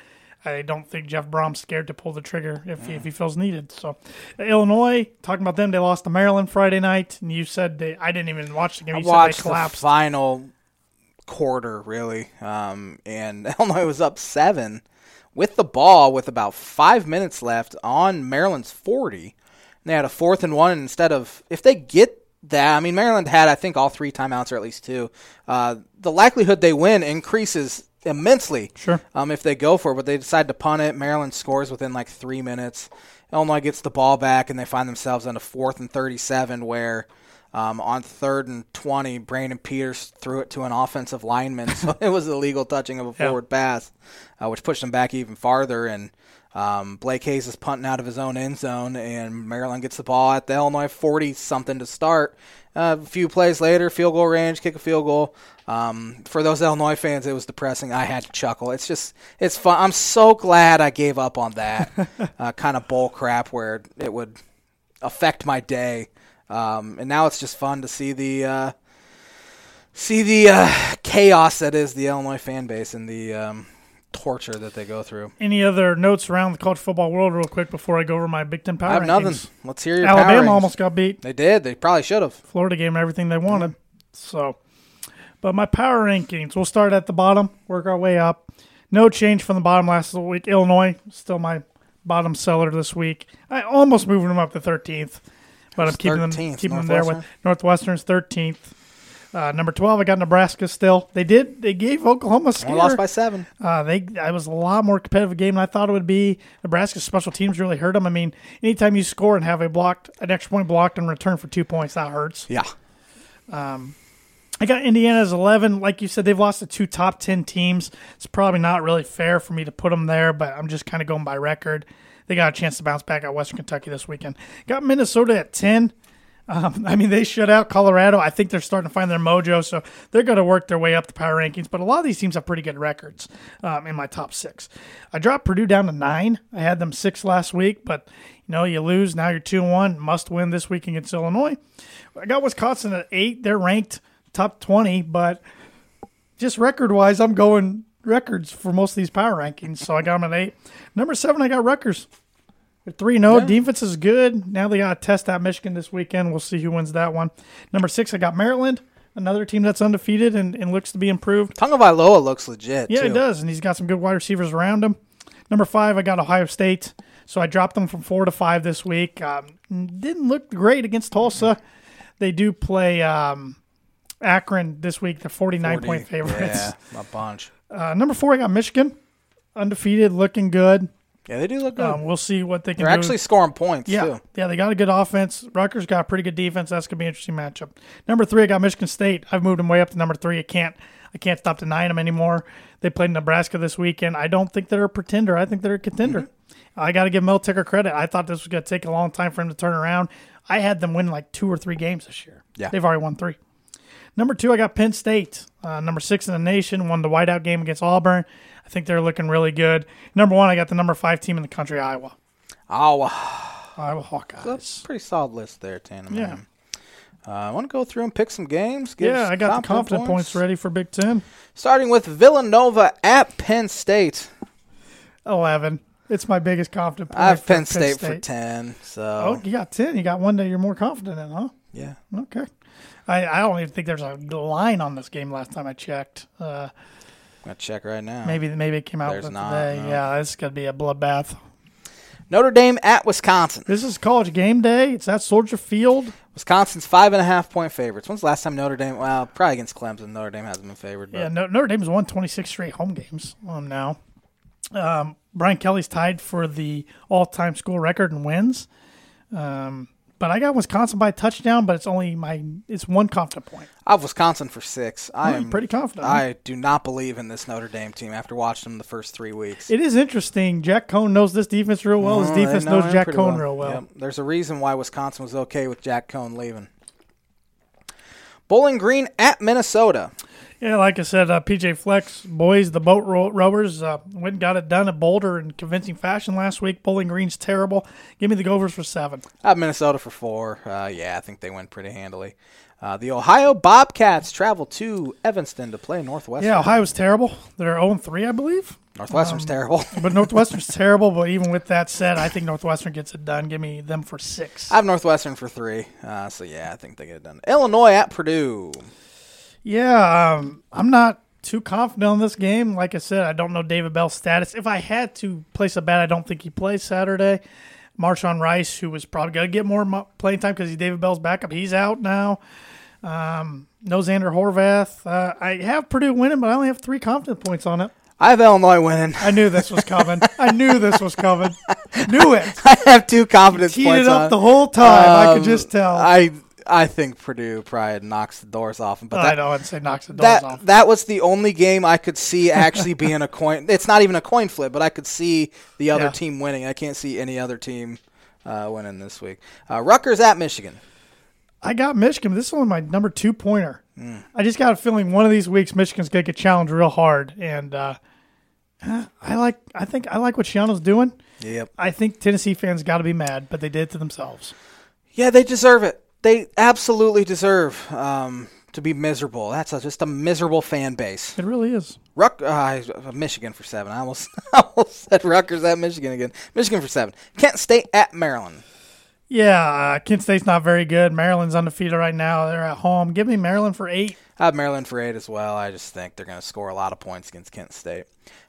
[SPEAKER 1] I don't think Jeff Brohm's scared to pull the trigger if, if he feels needed. So Illinois, talking about them, they lost to Maryland Friday night, and you said they. I didn't even watch the game.
[SPEAKER 2] I watched the
[SPEAKER 1] collapsed.
[SPEAKER 2] final quarter really, um, and Illinois was up seven with the ball with about five minutes left on Maryland's forty. And they had a fourth and one and instead of if they get that, I mean Maryland had I think all three timeouts or at least two. Uh, the likelihood they win increases immensely.
[SPEAKER 1] Sure.
[SPEAKER 2] Um, if they go for it, but they decide to punt it. Maryland scores within like three minutes. Illinois gets the ball back, and they find themselves on a fourth and thirty-seven, where Um, on third and 20, Brandon Peters threw it to an offensive lineman, so it was illegal touching of a
[SPEAKER 1] Yeah.
[SPEAKER 2] forward pass, uh, which pushed him back even farther. And um, Blake Hayes is punting out of his own end zone, and Maryland gets the ball at the Illinois 40 something to start. Uh, a few plays later, field goal range, kick a field goal. Um, for those Illinois fans, it was depressing. I had to chuckle. It's just, it's fun. I'm so glad I gave up on that uh, kind of bull crap where it would affect my day. Um, and now it's just fun to see the uh, see the uh, chaos that is the Illinois fan base and the um, torture that they go through.
[SPEAKER 1] Any other notes around the college football world, real quick, before I go over my Big Ten power
[SPEAKER 2] I have
[SPEAKER 1] rankings?
[SPEAKER 2] nothing. Let's hear your power
[SPEAKER 1] Alabama almost got beat.
[SPEAKER 2] They did. They probably should have.
[SPEAKER 1] Florida gave them everything they wanted. So, but my power rankings, we'll start at the bottom, work our way up. No change from the bottom last week. Illinois, still my bottom seller this week. I almost moving them up to 13th, but I'm keeping them keeping them there with
[SPEAKER 2] Northwestern?
[SPEAKER 1] Northwestern's 13th. Uh, number 12, I got Nebraska still. They did. They gave Oklahoma a scare.
[SPEAKER 2] lost by seven.
[SPEAKER 1] Uh, they I was a lot more competitive game than I thought it would be. Nebraska's special teams really hurt them. I mean, anytime you score and have a blocked an extra point blocked and return for two points, that hurts.
[SPEAKER 2] Yeah.
[SPEAKER 1] Um, I got Indiana as 11. Like you said, they've lost to two top 10 teams. It's probably not really fair for me to put them there, but I'm just kind of going by record. They got a chance to bounce back at Western Kentucky this weekend. Got Minnesota at 10. Um, I mean, they shut out Colorado. I think they're starting to find their mojo, so they're going to work their way up the power rankings. But a lot of these teams have pretty good records um, in my top six. I dropped Purdue down to nine. I had them six last week, but you know, you lose. Now you're two and one. Must win this week against Illinois. I got Wisconsin at eight. They're ranked top 20, but just record wise, I'm going records for most of these power rankings. So I got them at eight. Number seven, I got Rutgers. They're 3 0.
[SPEAKER 2] Yeah.
[SPEAKER 1] Defense is good. Now they got to test out Michigan this weekend. We'll see who wins that one. Number six, I got Maryland, another team that's undefeated and, and looks to be improved.
[SPEAKER 2] Tagovailoa looks legit.
[SPEAKER 1] Yeah,
[SPEAKER 2] too.
[SPEAKER 1] it does. And he's got some good wide receivers around him. Number five, I got Ohio State. So I dropped them from four to five this week. Um, didn't look great against Tulsa. They do play um, Akron this week. They're 49
[SPEAKER 2] 40.
[SPEAKER 1] point favorites.
[SPEAKER 2] Yeah, a bunch.
[SPEAKER 1] Uh, number four, I got Michigan. Undefeated, looking good.
[SPEAKER 2] Yeah, they do look good.
[SPEAKER 1] Um, we'll see what they can
[SPEAKER 2] They're
[SPEAKER 1] do.
[SPEAKER 2] actually scoring points
[SPEAKER 1] yeah,
[SPEAKER 2] too.
[SPEAKER 1] yeah, they got a good offense. Rutgers got a pretty good defense. That's gonna be an interesting matchup. Number three, I got Michigan State. I've moved them way up to number three. I can't, I can't stop denying them anymore. They played Nebraska this weekend. I don't think they're a pretender. I think they're a contender.
[SPEAKER 2] Mm-hmm.
[SPEAKER 1] I got to give Mel Tucker credit. I thought this was gonna take a long time for him to turn around. I had them win like two or three games this year.
[SPEAKER 2] Yeah.
[SPEAKER 1] they've already won three. Number two, I got Penn State. Uh, number six in the nation, won the whiteout game against Auburn. I think they're looking really good. Number one, I got the number five team in the country, Iowa. Iowa
[SPEAKER 2] that's
[SPEAKER 1] Hawkeyes.
[SPEAKER 2] a pretty solid list there, Tandem.
[SPEAKER 1] Yeah.
[SPEAKER 2] Uh, I want to go through and pick some games.
[SPEAKER 1] Yeah, I got the confident points. ready for Big Ten.
[SPEAKER 2] Starting with Villanova at Penn State.
[SPEAKER 1] 11. It's my biggest confident point.
[SPEAKER 2] I have
[SPEAKER 1] for
[SPEAKER 2] Penn State, for ten. So
[SPEAKER 1] Oh, you got 10. You got one that you're more confident in, huh?
[SPEAKER 2] yeah,
[SPEAKER 1] Okay. I, I don't even think there's a line on this game last time I checked. Uh,
[SPEAKER 2] gonna check right now.
[SPEAKER 1] maybe maybe it came out
[SPEAKER 2] There's not,
[SPEAKER 1] today.
[SPEAKER 2] no.
[SPEAKER 1] Yeah, this is going to be a bloodbath.
[SPEAKER 2] Notre Dame at Wisconsin.
[SPEAKER 1] This is college game day. It's at Soldier Field.
[SPEAKER 2] Wisconsin's five and a half point favorites. When's the last time Notre Dame? Well, probably against Clemson. Notre Dame hasn't been favored. But
[SPEAKER 1] Yeah, no, Notre Dame Dame's won 26 straight home games um, now. Um, Brian Kelly's tied for the all-time school record in wins. Um, but I got Wisconsin by a touchdown, but it's only my it's one confident point.
[SPEAKER 2] I have Wisconsin for six. I
[SPEAKER 1] I'm
[SPEAKER 2] am
[SPEAKER 1] pretty confident.
[SPEAKER 2] I do not believe in this Notre Dame team after watching them the first three weeks.
[SPEAKER 1] It is interesting. Jack Coan knows this defense real well. His
[SPEAKER 2] Oh,
[SPEAKER 1] defense
[SPEAKER 2] know
[SPEAKER 1] knows Jack Coan real well.
[SPEAKER 2] Yep. There's a reason why Wisconsin was okay with Jack Coan leaving. Bowling Green at Minnesota.
[SPEAKER 1] Yeah, like I said, uh, PJ Fleck's boys, the boat row- rowers, uh, went and got it done at Boulder in convincing fashion last week. Bowling Green's terrible. Give me the Gophers for seven.
[SPEAKER 2] I have Minnesota for four. Uh, yeah, I think they went pretty handily. Uh, the Ohio Bobcats travel to Evanston to play Northwestern.
[SPEAKER 1] Yeah, Ohio's terrible. They're 0 3, I believe.
[SPEAKER 2] Northwestern's terrible.
[SPEAKER 1] But Northwestern's terrible. But even with that said, I think Northwestern gets it done. Give me them for six.
[SPEAKER 2] I have Northwestern for three. Uh, so yeah, I think they get it done. Illinois at Purdue.
[SPEAKER 1] Yeah, um, I'm not too confident on this game. Like I said, I don't know David Bell's status. If I had to place a bet, I don't think he plays Saturday. Mershawn Rice, who was probably going to get more playing time because he's David Bell's backup, he's out now. Um, no Zander Horvath. Uh, I have Purdue winning, but I only have three confident points on it.
[SPEAKER 2] I have Illinois winning.
[SPEAKER 1] I knew this was coming. I knew this was coming. Knew it.
[SPEAKER 2] I have two confidence
[SPEAKER 1] Teed
[SPEAKER 2] points
[SPEAKER 1] it up
[SPEAKER 2] on.
[SPEAKER 1] the whole time. I could
[SPEAKER 2] Um,
[SPEAKER 1] just tell.
[SPEAKER 2] I I think Purdue probably knocks the doors off them. But
[SPEAKER 1] I
[SPEAKER 2] that,
[SPEAKER 1] know I'd say knocks the doors
[SPEAKER 2] that
[SPEAKER 1] off.
[SPEAKER 2] that was the only game I could see actually being a coin. It's not even a coin flip, but I could see the other
[SPEAKER 1] Yeah.
[SPEAKER 2] team winning. I can't see any other team uh, winning this week. Uh, Rutgers at Michigan.
[SPEAKER 1] I got Michigan. This is only my number two pointer.
[SPEAKER 2] Mm.
[SPEAKER 1] I just got a feeling one of these weeks Michigan's gonna get challenged real hard, and uh, I like. I think I like what Schiano's doing.
[SPEAKER 2] Yep.
[SPEAKER 1] I think Tennessee fans got to be mad, but they did it to themselves.
[SPEAKER 2] Yeah, they deserve it. They absolutely deserve um, to be miserable. That's a, just a miserable fan base.
[SPEAKER 1] It really is.
[SPEAKER 2] Ruck, uh, Michigan for seven. I almost, I almost said Rutgers at Michigan again. Michigan for seven. Kent State at Maryland.
[SPEAKER 1] Yeah, uh, Kent State's not very good. Maryland's undefeated right now. They're at home. Give me Maryland for eight.
[SPEAKER 2] I have Maryland for eight as well. I just think they're going to score a lot of points against Kent State.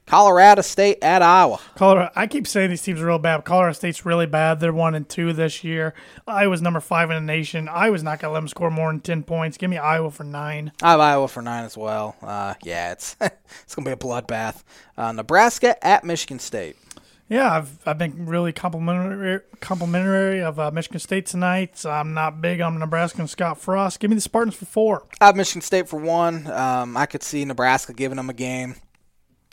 [SPEAKER 2] Colorado State at Iowa.
[SPEAKER 1] Colorado. I keep saying these teams are real bad. but Colorado State's really bad. They're one and two this year. Iowa's number five in the nation. Iowa's not gonna let them score more than ten points. Give me Iowa for nine.
[SPEAKER 2] I have Iowa for nine as well. Uh, yeah, it's it's going to be a bloodbath. Uh, Nebraska at Michigan State.
[SPEAKER 1] Yeah, I've I've been really complimentary complimentary of uh, Michigan State tonight. I'm not big on Nebraska and Scott Frost. Give me the Spartans for four.
[SPEAKER 2] I have Michigan State for one. Um, I could see Nebraska giving them a game,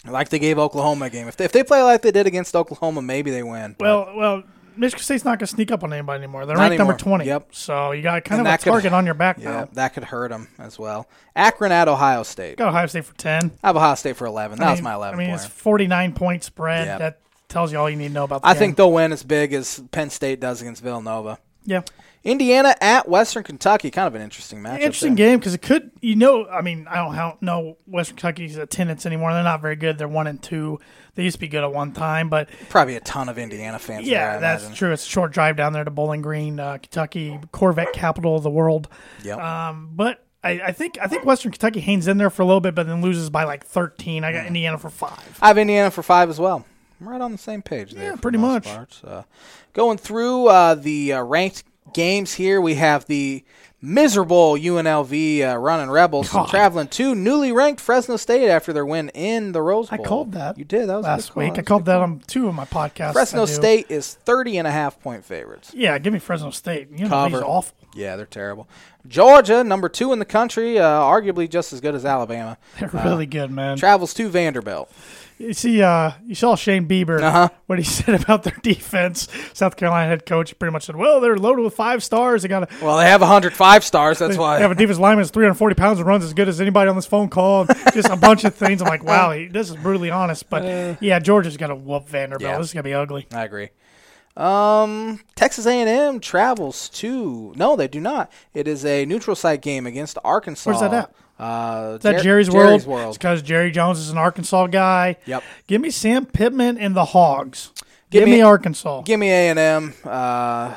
[SPEAKER 2] like they gave Oklahoma a game. If they, if they play like they did against Oklahoma, maybe they win.
[SPEAKER 1] Well, well, Michigan State's not gonna sneak up on anybody anymore. They're ranked number twenty.
[SPEAKER 2] Yep.
[SPEAKER 1] So you got kind
[SPEAKER 2] And
[SPEAKER 1] of a
[SPEAKER 2] could-
[SPEAKER 1] target on your back
[SPEAKER 2] yeah,
[SPEAKER 1] now.
[SPEAKER 2] that could hurt them as well. Akron at Ohio State.
[SPEAKER 1] Got Ohio State for ten.
[SPEAKER 2] I have Ohio State for eleven. That
[SPEAKER 1] I
[SPEAKER 2] was my eleven.
[SPEAKER 1] I mean, it's forty nine point spread.
[SPEAKER 2] Yeah.
[SPEAKER 1] That tells you all you need to know about. The
[SPEAKER 2] I
[SPEAKER 1] game.
[SPEAKER 2] think they'll win as big as Penn State does against Villanova.
[SPEAKER 1] Yeah.
[SPEAKER 2] Indiana at Western Kentucky, kind of an interesting matchup.
[SPEAKER 1] Interesting game because it could, you know, I mean, I don't how- know Western Kentucky's attendance anymore. They're not very good. They're one and two. They used to be good at one time, but
[SPEAKER 2] Probably a ton of Indiana fans.
[SPEAKER 1] yeah,
[SPEAKER 2] there, I
[SPEAKER 1] that's
[SPEAKER 2] imagine.
[SPEAKER 1] true. It's a short drive down there to Bowling Green, uh, Kentucky, Corvette capital of the world.
[SPEAKER 2] Yep.
[SPEAKER 1] Um, but I, I think I think Western Kentucky hangs in there for a little bit, but then loses by like thirteen. I got Indiana for five.
[SPEAKER 2] I have Indiana for five as well. I'm right on the same page there.
[SPEAKER 1] Yeah, pretty much.
[SPEAKER 2] So, going through uh, the uh, ranked games here, we have the miserable UNLV uh, running Rebels
[SPEAKER 1] God.
[SPEAKER 2] traveling to newly ranked Fresno State after their win in the Rose Bowl.
[SPEAKER 1] I called that.
[SPEAKER 2] You did. That was
[SPEAKER 1] last week. I called that on two of my podcasts.
[SPEAKER 2] Fresno State is 30 and a half point favorites.
[SPEAKER 1] Yeah, give me Fresno State. You know,
[SPEAKER 2] Cover.
[SPEAKER 1] awful.
[SPEAKER 2] Yeah, they're terrible. Georgia, number two in the country, uh, arguably just as good as Alabama,
[SPEAKER 1] They're really good, man.
[SPEAKER 2] travels to Vanderbilt.
[SPEAKER 1] You see, uh, you saw Shane Beamer
[SPEAKER 2] Uh-huh.
[SPEAKER 1] what he said about their defense. South Carolina head coach pretty much said, "Well, they're loaded with five stars. They got a
[SPEAKER 2] Well, they have 105 stars. That's why.
[SPEAKER 1] they have a defense lineman that's 340 pounds and runs as good as anybody on this phone call. Just a bunch of things. I'm like, wow, he, this is brutally honest. But yeah, Georgia's got to whoop Vanderbilt.
[SPEAKER 2] Uh. Yeah.
[SPEAKER 1] This is gonna be ugly.
[SPEAKER 2] I agree. Um, Texas A&M travels to no, they do not. It is a neutral site game against Arkansas.
[SPEAKER 1] Where's that at?
[SPEAKER 2] Uh,
[SPEAKER 1] Is that
[SPEAKER 2] Jer-
[SPEAKER 1] Jerry's,
[SPEAKER 2] Jerry's
[SPEAKER 1] World? It's
[SPEAKER 2] World.
[SPEAKER 1] because Jerry Jones is an Arkansas guy.
[SPEAKER 2] Yep.
[SPEAKER 1] Give me Sam Pittman and the Hogs.
[SPEAKER 2] Give
[SPEAKER 1] Give,
[SPEAKER 2] me-
[SPEAKER 1] me, Arkansas.
[SPEAKER 2] Give me A&M. Uh,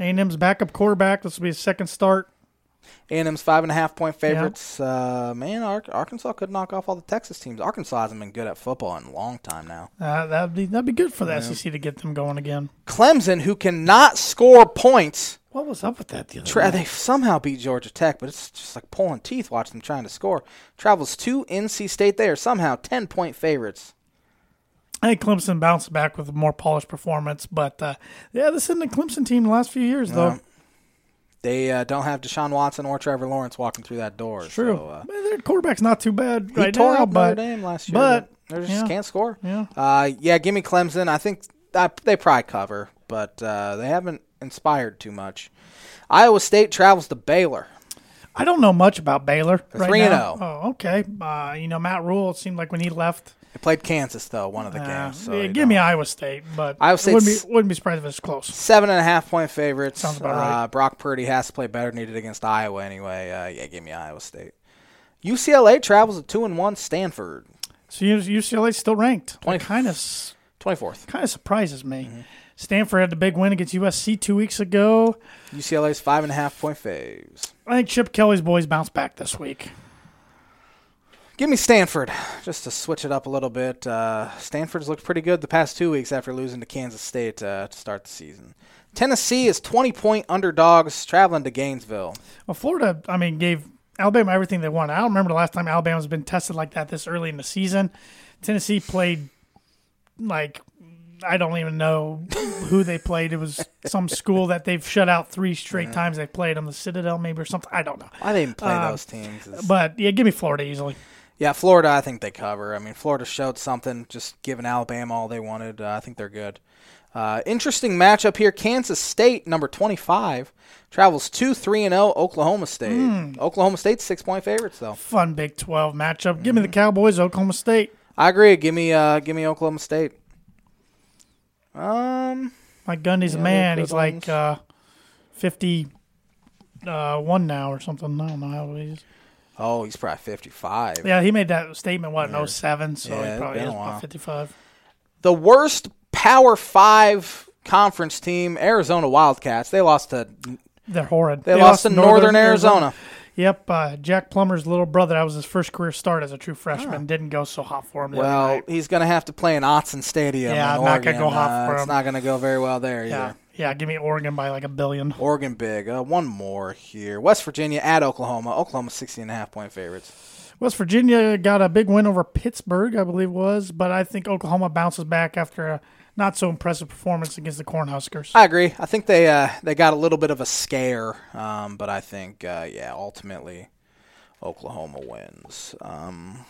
[SPEAKER 1] A&M's backup quarterback. This will be his second start.
[SPEAKER 2] A&M's five and a half point favorites. Uh, man, Ar- Arkansas could knock off all the Texas teams. Arkansas hasn't been good at football in a long time now.
[SPEAKER 1] Uh, that'd be that'd be good for the SEC to get them going again.
[SPEAKER 2] Clemson, who cannot score points,
[SPEAKER 1] What was up with that the other
[SPEAKER 2] tra-
[SPEAKER 1] day?
[SPEAKER 2] they somehow beat Georgia Tech, but it's just like pulling teeth watching them trying to score. Travels to NC State. They are somehow ten point favorites.
[SPEAKER 1] I think Clemson bounced back with a more polished performance, but uh, yeah, this isn't a Clemson team the last few years though.
[SPEAKER 2] No. They uh, don't have Deshaun Watson or Trevor Lawrence walking through that door.
[SPEAKER 1] True,
[SPEAKER 2] So, uh,
[SPEAKER 1] Man, their quarterback's not too bad
[SPEAKER 2] he
[SPEAKER 1] right
[SPEAKER 2] tore
[SPEAKER 1] now,
[SPEAKER 2] up Notre
[SPEAKER 1] but
[SPEAKER 2] Dame last year,
[SPEAKER 1] but,
[SPEAKER 2] they just
[SPEAKER 1] yeah.
[SPEAKER 2] can't score.
[SPEAKER 1] yeah,
[SPEAKER 2] Uh, yeah, give me Clemson. I think uh, they probably cover, but uh, they haven't inspired too much. Iowa State travels to Baylor.
[SPEAKER 1] I don't know much about Baylor.
[SPEAKER 2] They're
[SPEAKER 1] right
[SPEAKER 2] 3 and
[SPEAKER 1] now.
[SPEAKER 2] 0.
[SPEAKER 1] Oh, okay. Uh, you know, Matt Rhule. It seemed like when he left,
[SPEAKER 2] They played Kansas though, one of the
[SPEAKER 1] uh,
[SPEAKER 2] games. So
[SPEAKER 1] yeah, give me
[SPEAKER 2] don't.
[SPEAKER 1] Iowa State, but
[SPEAKER 2] Iowa
[SPEAKER 1] it wouldn't be wouldn't be surprised if it's close.
[SPEAKER 2] seven and a half point favorites.
[SPEAKER 1] Sounds about right.
[SPEAKER 2] Uh, Brock Purdy has to play better than he did against Iowa anyway. Uh, yeah, give me Iowa State. UCLA travels to two and one Stanford,
[SPEAKER 1] So UCLA's still ranked.
[SPEAKER 2] Twenty-
[SPEAKER 1] That kind of kind of surprises me.
[SPEAKER 2] Mm-hmm.
[SPEAKER 1] Stanford had the big win against USC two weeks ago.
[SPEAKER 2] UCLA's five and a half point faves.
[SPEAKER 1] I think Chip Kelly's boys bounce back this week.
[SPEAKER 2] Give me Stanford, just to switch it up a little bit. Uh, Stanford's looked pretty good the past two weeks after losing to Kansas State uh, to start the season. Tennessee is 20 point underdogs traveling to Gainesville.
[SPEAKER 1] Well, Florida, I mean, gave Alabama everything they wanted. I don't remember the last time Alabama's been tested like that this early in the season. Tennessee played like I don't even know who they played. It was some school that they've shut out three straight times. They played them, the Citadel maybe or something. I don't know.
[SPEAKER 2] I didn't play
[SPEAKER 1] Um,
[SPEAKER 2] those teams. It's-
[SPEAKER 1] But yeah, give me Florida easily.
[SPEAKER 2] yeah, Florida, I think they cover. I mean, Florida showed something, just giving Alabama all they wanted. Uh, I think they're good. Uh, interesting matchup here. Kansas State, number 25, travels 2 3 and 0 Oklahoma State.
[SPEAKER 1] Hmm.
[SPEAKER 2] Oklahoma State's six point favorites, though.
[SPEAKER 1] Fun Big Twelve matchup. Give me
[SPEAKER 2] Mm-hmm.
[SPEAKER 1] the Cowboys, Oklahoma State.
[SPEAKER 2] I agree. Give me, uh, give me Oklahoma State. Um,
[SPEAKER 1] Mike Gundy's a man. He's
[SPEAKER 2] good
[SPEAKER 1] like
[SPEAKER 2] ones.
[SPEAKER 1] uh, fifty uh, one now or something. I don't know how old he is.
[SPEAKER 2] oh, he's probably 55.
[SPEAKER 1] Yeah, he made that statement what in 07, so
[SPEAKER 2] Yeah,
[SPEAKER 1] he probably is about fifty five.
[SPEAKER 2] The worst Power Five conference team, Arizona Wildcats. They lost to
[SPEAKER 1] They're horrid.
[SPEAKER 2] they, lost, to Northern, Arizona.
[SPEAKER 1] Yep, uh, Jack Plummer's little brother. That was his first career start as a true freshman. Didn't go so hot for him.
[SPEAKER 2] Well,
[SPEAKER 1] night.
[SPEAKER 2] he's going to have to play in Autzen Stadium.
[SPEAKER 1] Yeah,
[SPEAKER 2] in
[SPEAKER 1] not gonna go hot
[SPEAKER 2] Uh,
[SPEAKER 1] for
[SPEAKER 2] It's not going to go very well there either.
[SPEAKER 1] yeah, yeah. Give me Oregon by like a billion.
[SPEAKER 2] Oregon big. Uh, one more here. West Virginia at Oklahoma. Oklahoma 16 and a half point favorites.
[SPEAKER 1] West Virginia got a big win over Pittsburgh, I believe it was, but I think Oklahoma bounces back after a not so impressive performance against the Cornhuskers.
[SPEAKER 2] I agree. I think they uh, they got a little bit of a scare, um, but I think uh, yeah, ultimately Oklahoma wins. Um,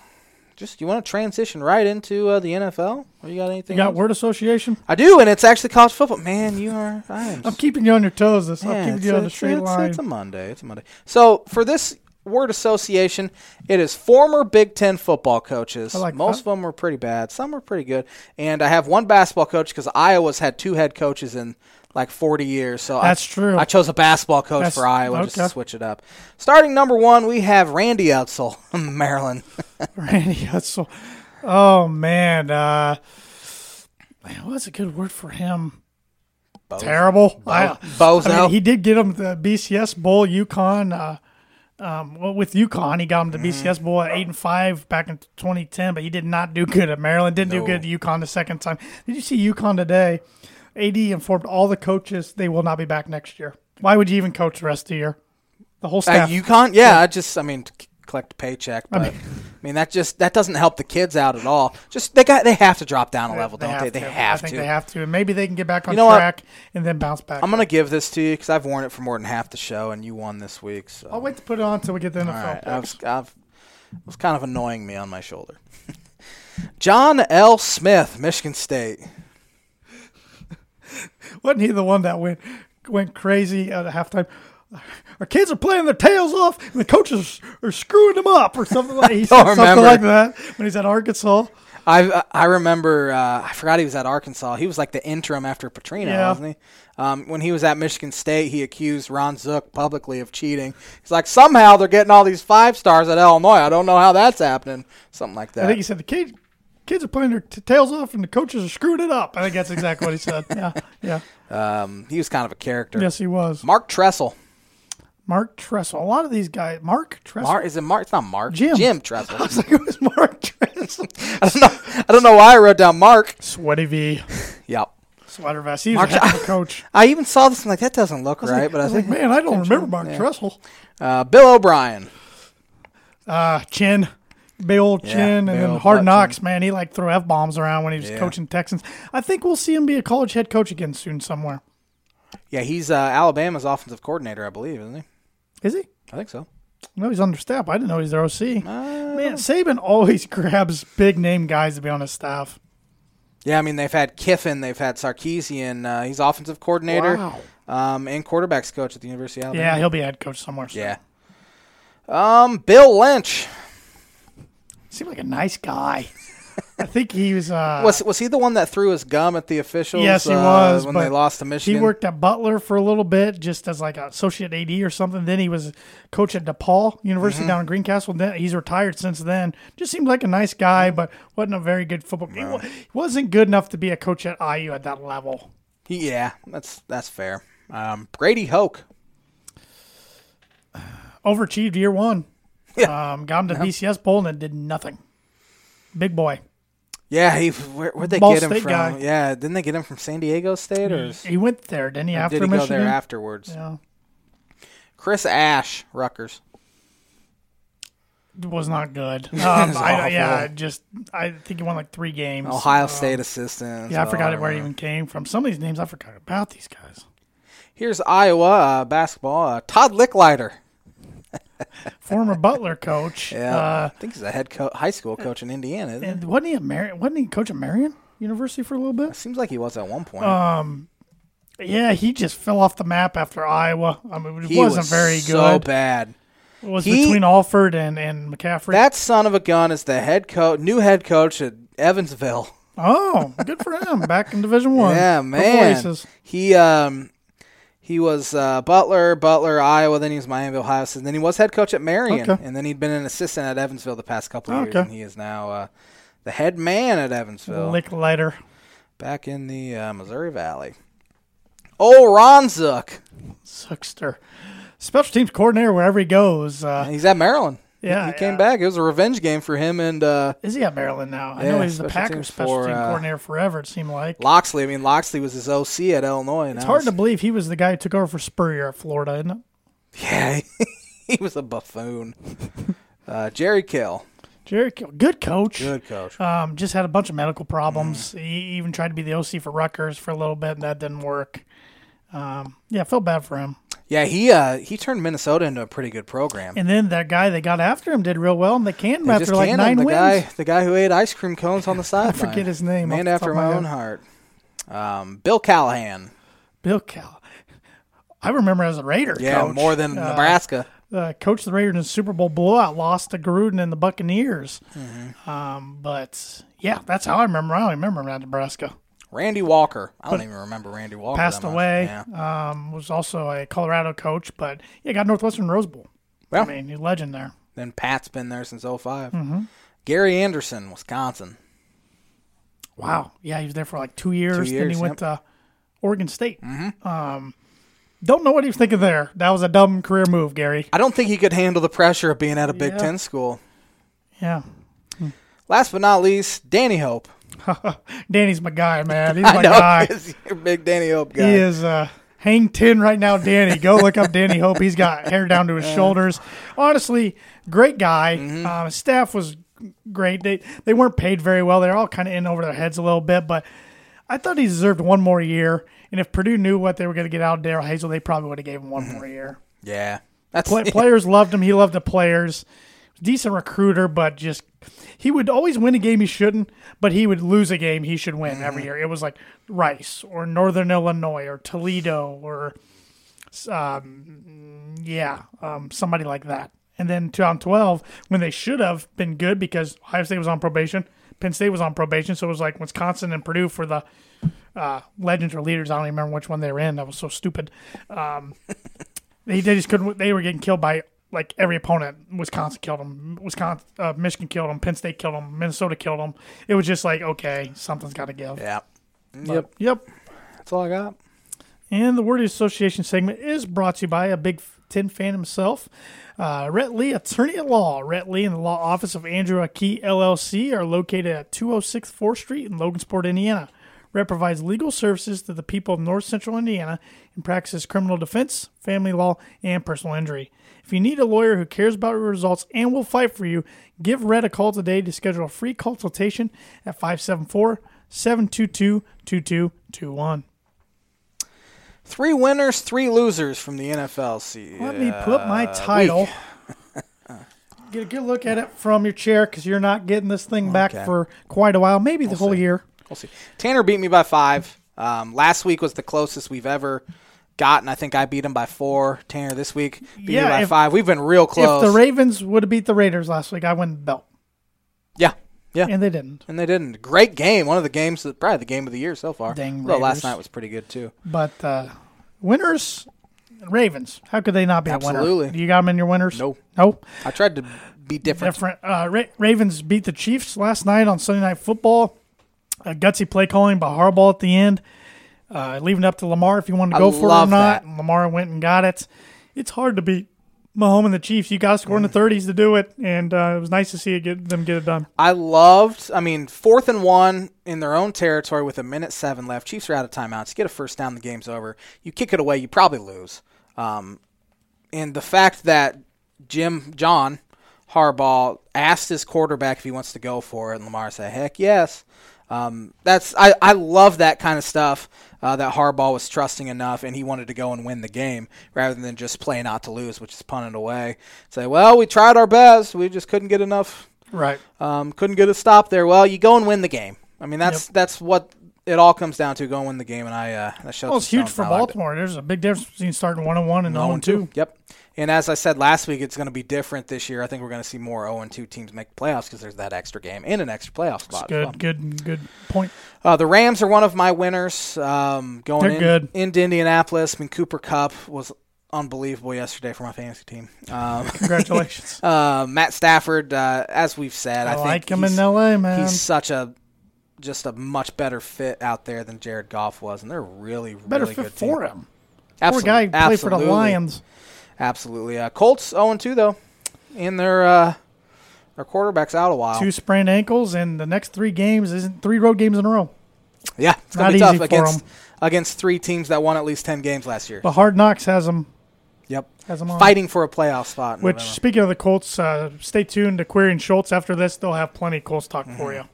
[SPEAKER 2] just you want to transition right into uh, the NFL? Or you got anything?
[SPEAKER 1] You got
[SPEAKER 2] else?
[SPEAKER 1] word association?
[SPEAKER 2] I do, and it's actually college football. Man, you are. I am.
[SPEAKER 1] I'm keeping you on your toes. This I'm keeping you on the straight
[SPEAKER 2] it's,
[SPEAKER 1] line.
[SPEAKER 2] It's a Monday. It's a Monday. So for this word association, it is former Big Ten football coaches.
[SPEAKER 1] I like
[SPEAKER 2] Most
[SPEAKER 1] that.
[SPEAKER 2] of them were pretty bad. Some were pretty good. And I have one basketball coach because Iowa's had two head coaches in like 40 years. So
[SPEAKER 1] That's
[SPEAKER 2] I,
[SPEAKER 1] true.
[SPEAKER 2] I chose a basketball coach
[SPEAKER 1] That's-
[SPEAKER 2] for Iowa just to switch it up. Starting number one, we have Randy Edsall, Maryland.
[SPEAKER 1] Randy Hutzel. Oh man, uh, man, what's a good word for him? Terrible. I,
[SPEAKER 2] Bozo.
[SPEAKER 1] I mean, he did get him the BCS Bowl, UConn. Uh, um, well, with UConn, he got him the
[SPEAKER 2] Mm-hmm.
[SPEAKER 1] BCS Bowl at eight and five back in 2010, but he did not do good at Maryland. Didn't do good at UConn the second time. Did you see UConn today? AD informed all the coaches they will not be back next year. Why would you even coach the rest of the year? The whole
[SPEAKER 2] At
[SPEAKER 1] staff.
[SPEAKER 2] UConn, yeah, I just, I mean, collect a paycheck, but I mean, that just that doesn't help the kids out at all. Just they got they have to drop down a level, don't they? They
[SPEAKER 1] to.
[SPEAKER 2] have to.
[SPEAKER 1] I think
[SPEAKER 2] to.
[SPEAKER 1] they have to. And maybe they can get back on
[SPEAKER 2] You know what?
[SPEAKER 1] track and then bounce back.
[SPEAKER 2] I'm gonna give this to you because I've worn it for more than half the show, and you won this week. So
[SPEAKER 1] I'll wait to put it on until we get the NFL.
[SPEAKER 2] all right. I was, I've, it was kind of annoying me on my shoulder. John L. Smith, Michigan State.
[SPEAKER 1] Wasn't he the one that went went crazy at halftime? Our kids are playing their tails off, and the coaches are screwing them up, or something like he said something like that when he's at Arkansas.
[SPEAKER 2] I I remember uh, I forgot he was at Arkansas. He was like the interim after Petrino,
[SPEAKER 1] Yeah.
[SPEAKER 2] wasn't he? Um, when he was at Michigan State, he accused Ron Zook publicly of cheating. He's like, somehow they're getting all these five stars at Illinois. I don't know how that's happening. Something like that.
[SPEAKER 1] I think he said the kid, kids are playing their t- tails off, and the coaches are screwing it up. I think that's exactly what he said. Yeah, yeah.
[SPEAKER 2] um, he was kind of a character.
[SPEAKER 1] Yes, he was.
[SPEAKER 2] Mark Tressel.
[SPEAKER 1] Mark Tressel. A lot of these guys. Mark Tressel.
[SPEAKER 2] Mark is it Mark? It's not Mark.
[SPEAKER 1] Jim.
[SPEAKER 2] Jim Tressel.
[SPEAKER 1] I was like, it was Mark Tressel.
[SPEAKER 2] I don't know. I don't know why I wrote down Mark.
[SPEAKER 1] Sweaty V.
[SPEAKER 2] Yep.
[SPEAKER 1] Sweater vest. He was
[SPEAKER 2] Mark-
[SPEAKER 1] a heck of a coach.
[SPEAKER 2] I even saw this. I'm like, that doesn't look right.
[SPEAKER 1] Like-
[SPEAKER 2] but I,
[SPEAKER 1] I was
[SPEAKER 2] think
[SPEAKER 1] like, man, I don't remember Mark
[SPEAKER 2] yeah.
[SPEAKER 1] Tressel.
[SPEAKER 2] uh, Bill O'Brien.
[SPEAKER 1] Uh, Chin, big old
[SPEAKER 2] Yeah,
[SPEAKER 1] Chin, and then Hard Knocks, man. He like threw f bombs around when he was
[SPEAKER 2] Yeah.
[SPEAKER 1] coaching Texans. I think we'll see him be a college head coach again soon somewhere.
[SPEAKER 2] Yeah, he's uh, Alabama's offensive coordinator, I believe, isn't he?
[SPEAKER 1] Is he?
[SPEAKER 2] I think so.
[SPEAKER 1] No, he's under staff. I didn't know he's their OC.
[SPEAKER 2] Uh,
[SPEAKER 1] Man, Saban always grabs big name guys to be on his staff.
[SPEAKER 2] Yeah, I mean they've had Kiffin, they've had Sarkisian. Uh, he's offensive coordinator
[SPEAKER 1] Wow.
[SPEAKER 2] um, and quarterbacks coach at the University of Alabama.
[SPEAKER 1] Yeah, he'll be a head coach somewhere. soon.
[SPEAKER 2] Yeah. Um, Bill Lynch
[SPEAKER 1] seemed like a nice guy. I think he was. Uh,
[SPEAKER 2] was was he the one that threw his gum at the officials?
[SPEAKER 1] Yes, he
[SPEAKER 2] uh,
[SPEAKER 1] was,
[SPEAKER 2] when they lost to Michigan, He
[SPEAKER 1] worked at Butler for a little bit, just as like an associate AD or something. Then he was coach at DePauw University
[SPEAKER 2] Mm-hmm.
[SPEAKER 1] down in Greencastle. Then he's retired since then. Just seemed like a nice guy, but wasn't a very good football. He he wasn't good enough to be a coach at IU at that level.
[SPEAKER 2] Yeah, that's that's fair. Um, Grady Hoke.
[SPEAKER 1] Overachieved year one.
[SPEAKER 2] Yeah.
[SPEAKER 1] Um, got him to BCS bowl and did nothing. Big boy.
[SPEAKER 2] Yeah, he where, where'd they
[SPEAKER 1] Ball
[SPEAKER 2] get him
[SPEAKER 1] State
[SPEAKER 2] from?
[SPEAKER 1] guy.
[SPEAKER 2] Yeah, didn't they get him from San Diego State or,
[SPEAKER 1] He went there, didn't he? after
[SPEAKER 2] did he
[SPEAKER 1] Michigan.
[SPEAKER 2] go there afterwards?
[SPEAKER 1] Yeah.
[SPEAKER 2] Chris Ash, Rutgers.
[SPEAKER 1] was not good. Um,
[SPEAKER 2] was
[SPEAKER 1] I,
[SPEAKER 2] awful.
[SPEAKER 1] yeah, just I think he won like three games.
[SPEAKER 2] Ohio
[SPEAKER 1] Um,
[SPEAKER 2] State assistant.
[SPEAKER 1] Yeah, I forgot where he even came from. Some of these names I forgot about these guys.
[SPEAKER 2] Here's Iowa uh, basketball. Uh, Todd Lickliter.
[SPEAKER 1] Former Butler coach.
[SPEAKER 2] Yeah,
[SPEAKER 1] Uh,
[SPEAKER 2] I think he's a head co- high school coach in Indiana.
[SPEAKER 1] And wasn't he a Mar- wasn't he coach at Marian University for a little bit?
[SPEAKER 2] Seems like he was at one point.
[SPEAKER 1] Um, yeah, he just fell off the map after Iowa. I mean, it
[SPEAKER 2] he
[SPEAKER 1] wasn't
[SPEAKER 2] was
[SPEAKER 1] very
[SPEAKER 2] So
[SPEAKER 1] good.
[SPEAKER 2] So bad.
[SPEAKER 1] It was
[SPEAKER 2] He-
[SPEAKER 1] between Alford and and McCaffery.
[SPEAKER 2] That son of a gun is the head coach, new head coach at Evansville.
[SPEAKER 1] oh, good for him. Back in Division One.
[SPEAKER 2] Yeah, man. He um he was uh, Butler, Butler, Iowa. Then he was Miami, Ohio State. Then he was head coach at Marian,
[SPEAKER 1] Okay.
[SPEAKER 2] and then he'd been an assistant at Evansville the past couple of years, and he is now uh, the head man at Evansville,
[SPEAKER 1] Lickliter.
[SPEAKER 2] back in the uh, Missouri Valley. Oh, Ron Zook.
[SPEAKER 1] Suckster. Special teams coordinator wherever he goes. Uh,
[SPEAKER 2] He's at Maryland. He-
[SPEAKER 1] Yeah,
[SPEAKER 2] he, came
[SPEAKER 1] yeah.
[SPEAKER 2] back. It was a revenge game for him and uh,
[SPEAKER 1] is he at Maryland now? I
[SPEAKER 2] Yeah,
[SPEAKER 1] know he's the Packers
[SPEAKER 2] teams
[SPEAKER 1] special
[SPEAKER 2] for,
[SPEAKER 1] team
[SPEAKER 2] uh,
[SPEAKER 1] coordinator forever. It seemed like
[SPEAKER 2] Locksley. I mean, Locksley was his OC at Illinois.
[SPEAKER 1] it's hard to believe he was the guy who took over for Spurrier at Florida, isn't it?
[SPEAKER 2] Yeah, he was a buffoon. Uh, Jerry Kill,
[SPEAKER 1] Jerry, Kill, good coach.
[SPEAKER 2] good coach.
[SPEAKER 1] Um, just had a bunch of medical problems.
[SPEAKER 2] Mm.
[SPEAKER 1] He even tried to be the OC for Rutgers for a little bit, and that didn't work. Um, yeah, felt bad for him.
[SPEAKER 2] Yeah, he uh, he turned Minnesota into a pretty good program.
[SPEAKER 1] And then that guy they got after him did real well, and they canned him after like
[SPEAKER 2] canned him,
[SPEAKER 1] nine
[SPEAKER 2] the
[SPEAKER 1] wins.
[SPEAKER 2] guy, the guy who ate ice cream cones on the
[SPEAKER 1] I
[SPEAKER 2] sideline.
[SPEAKER 1] forget his name. The
[SPEAKER 2] after
[SPEAKER 1] of
[SPEAKER 2] my own heart. Um, Bill Callahan.
[SPEAKER 1] Bill Cal. I remember as a Raider.
[SPEAKER 2] Yeah,
[SPEAKER 1] coach.
[SPEAKER 2] more than
[SPEAKER 1] Uh,
[SPEAKER 2] Nebraska.
[SPEAKER 1] uh, coached the Raiders in the Super Bowl blowout, lost to Gruden and the Buccaneers.
[SPEAKER 2] Mm-hmm.
[SPEAKER 1] Um, but yeah, that's how I remember. I don't remember around Nebraska.
[SPEAKER 2] Randy Walker. I don't even remember Randy Walker.
[SPEAKER 1] Passed away.
[SPEAKER 2] Yeah.
[SPEAKER 1] Um, was also a Colorado coach, but yeah, got Northwestern Rose Bowl.
[SPEAKER 2] Well.
[SPEAKER 1] I mean, he's a legend there.
[SPEAKER 2] Then Pat's been there since 5
[SPEAKER 1] Mm-hmm.
[SPEAKER 2] Gary Anderson, Wisconsin.
[SPEAKER 1] Wow. Yeah, he was there for like two years. then
[SPEAKER 2] years,
[SPEAKER 1] he went to Oregon State. Um, don't know what he was thinking there. That was a dumb career move, Gary.
[SPEAKER 2] I don't think he could handle the pressure of being at a Big
[SPEAKER 1] Yeah.
[SPEAKER 2] Ten school.
[SPEAKER 1] Yeah.
[SPEAKER 2] Last but not least, Danny Hope.
[SPEAKER 1] Danny's my guy, man. He's my guy.
[SPEAKER 2] he's your big Danny Hope guy.
[SPEAKER 1] He is uh, hang ten right now, Danny. Go look up Danny Hope. He's got hair down to his shoulders. Honestly, great guy. Uh, staff was great. They they weren't paid very well. They're all kind of in over their heads a little bit, but I thought he deserved one more year. And if Purdue knew what they were going to get out of Darrell Hazell, they probably would have gave him one more year.
[SPEAKER 2] Yeah,
[SPEAKER 1] Play, players loved him. He loved the players. Decent recruiter, but just he would always win a game he shouldn't, but he would lose a game he should win every year. It was like Rice or Northern Illinois or Toledo or um, yeah, um, somebody like that. And then 2012, when they should have been good because Ohio State was on probation, Penn State was on probation, so it was like Wisconsin and Purdue for the uh, legends or leaders. I don't even remember which one they were in. That was so stupid. Um, they, they just couldn't. They were getting killed by like every opponent. Wisconsin killed them. Wisconsin, uh, Michigan killed them. Penn State killed them. Minnesota killed them. It was just like okay, something's got to give.
[SPEAKER 2] yeah.
[SPEAKER 1] But,
[SPEAKER 2] Yep,
[SPEAKER 1] Yep.
[SPEAKER 2] that's all I got.
[SPEAKER 1] And the word association segment is brought to you by a Big Ten fan himself, uh, Rhett Lee, attorney at law. Rhett Lee and the law office of Andrew Akey LLC are located at 206 4th Street in Logansport, Indiana. Rhett provides legal services to the people of North Central Indiana and practices criminal defense, family law, and personal injury. If you need a lawyer who cares about your results and will fight for you, give Rhett a call today to schedule a free consultation at 574 722 2221.
[SPEAKER 2] Three winners, three losers from the NFLC.
[SPEAKER 1] Let me put my
[SPEAKER 2] uh,
[SPEAKER 1] title. Get a good look at it from your chair because you're not getting this thing back
[SPEAKER 2] Okay.
[SPEAKER 1] for quite a while, maybe the whole year.
[SPEAKER 2] We'll see. Tanner beat me by five. Um, last week was the closest we've ever gotten. I think I beat him by four. Tanner this week beat
[SPEAKER 1] Yeah,
[SPEAKER 2] by
[SPEAKER 1] if-
[SPEAKER 2] five. We've been real close.
[SPEAKER 1] If the Ravens would have beat the Raiders last week, I win the belt,
[SPEAKER 2] yeah, yeah.
[SPEAKER 1] and they didn't.
[SPEAKER 2] And they didn't. Great game. One of the games that probably the game of the year so far.
[SPEAKER 1] Dang
[SPEAKER 2] Although last night was pretty good too.
[SPEAKER 1] But uh, winners, Ravens. How could they not be a
[SPEAKER 2] Absolutely.
[SPEAKER 1] You got them in your winners?
[SPEAKER 2] No.
[SPEAKER 1] No.
[SPEAKER 2] I tried to be different.
[SPEAKER 1] Different. Uh, Ra- Ravens beat the Chiefs last night on Sunday Night Football. A gutsy play calling by Harbaugh at the end, uh, leaving it up to Lamar if you wanted to
[SPEAKER 2] I
[SPEAKER 1] go for it or not. Lamar went and got it. It's hard to beat Mahomes and the Chiefs. You got to score in the 30s to do it, and uh, it was nice to see it get them get it done.
[SPEAKER 2] I loved. I mean, fourth and one in their own territory with a minute seven left. Chiefs are out of timeouts. You get a first down, the game's over. You kick it away, you probably lose. Um, and the fact that Jim John Harbaugh asked his quarterback if he wants to go for it, and Lamar said, "Heck yes." Um, that's I, I love that kind of stuff. Uh, that Harbaugh was trusting enough, and he wanted to go and win the game rather than just play not to lose, which is punting away. Say, well, we tried our best, we just couldn't get enough,
[SPEAKER 1] Right.
[SPEAKER 2] um, couldn't get a stop there. Well, you go and win the game. I mean, that's that's what it all comes down to. Go and win the game, and I uh, that shows.
[SPEAKER 1] Well, it's huge for
[SPEAKER 2] I liked it.
[SPEAKER 1] Baltimore. There's a big difference between starting one and one and zero
[SPEAKER 2] 0
[SPEAKER 1] and two.
[SPEAKER 2] Yep. And as I said last week, it's going to be different this year. I think we're going to see more 0 2 teams make playoffs because there's that extra game and an extra playoff spot. as
[SPEAKER 1] Good,
[SPEAKER 2] well.
[SPEAKER 1] good, good point.
[SPEAKER 2] Uh, the Rams are one of my winners. Um, going
[SPEAKER 1] They're
[SPEAKER 2] in,
[SPEAKER 1] good.
[SPEAKER 2] into Indianapolis. I mean, Cooper Kupp was unbelievable yesterday for my fantasy team. Um,
[SPEAKER 1] Congratulations.
[SPEAKER 2] uh, Matt Stafford, uh, as we've said, I,
[SPEAKER 1] I,
[SPEAKER 2] think
[SPEAKER 1] like him
[SPEAKER 2] he's,
[SPEAKER 1] in L.A., man.
[SPEAKER 2] he's such a just a much better fit out there than Jared Goff was, and they're really
[SPEAKER 1] Better
[SPEAKER 2] really
[SPEAKER 1] fit
[SPEAKER 2] good
[SPEAKER 1] for
[SPEAKER 2] team.
[SPEAKER 1] him.
[SPEAKER 2] Absol-
[SPEAKER 1] Poor guy played for the. Lions.
[SPEAKER 2] Absolutely. Uh, Colts 0 2 though, and their uh, their quarterback's out a while.
[SPEAKER 1] Two sprained ankles, and the next three games isn't three road games in a row.
[SPEAKER 2] yeah, it's gonna
[SPEAKER 1] not
[SPEAKER 2] be tough against against three teams that won at least ten games last year.
[SPEAKER 1] But Hard Knocks has them
[SPEAKER 2] Yep,
[SPEAKER 1] has them on.
[SPEAKER 2] fighting for a playoff spot.
[SPEAKER 1] Which,
[SPEAKER 2] November.
[SPEAKER 1] speaking of the Colts, uh, stay tuned to Corey and Schultz. After this, they'll have plenty of Colts talk
[SPEAKER 2] Mm-hmm.
[SPEAKER 1] for you.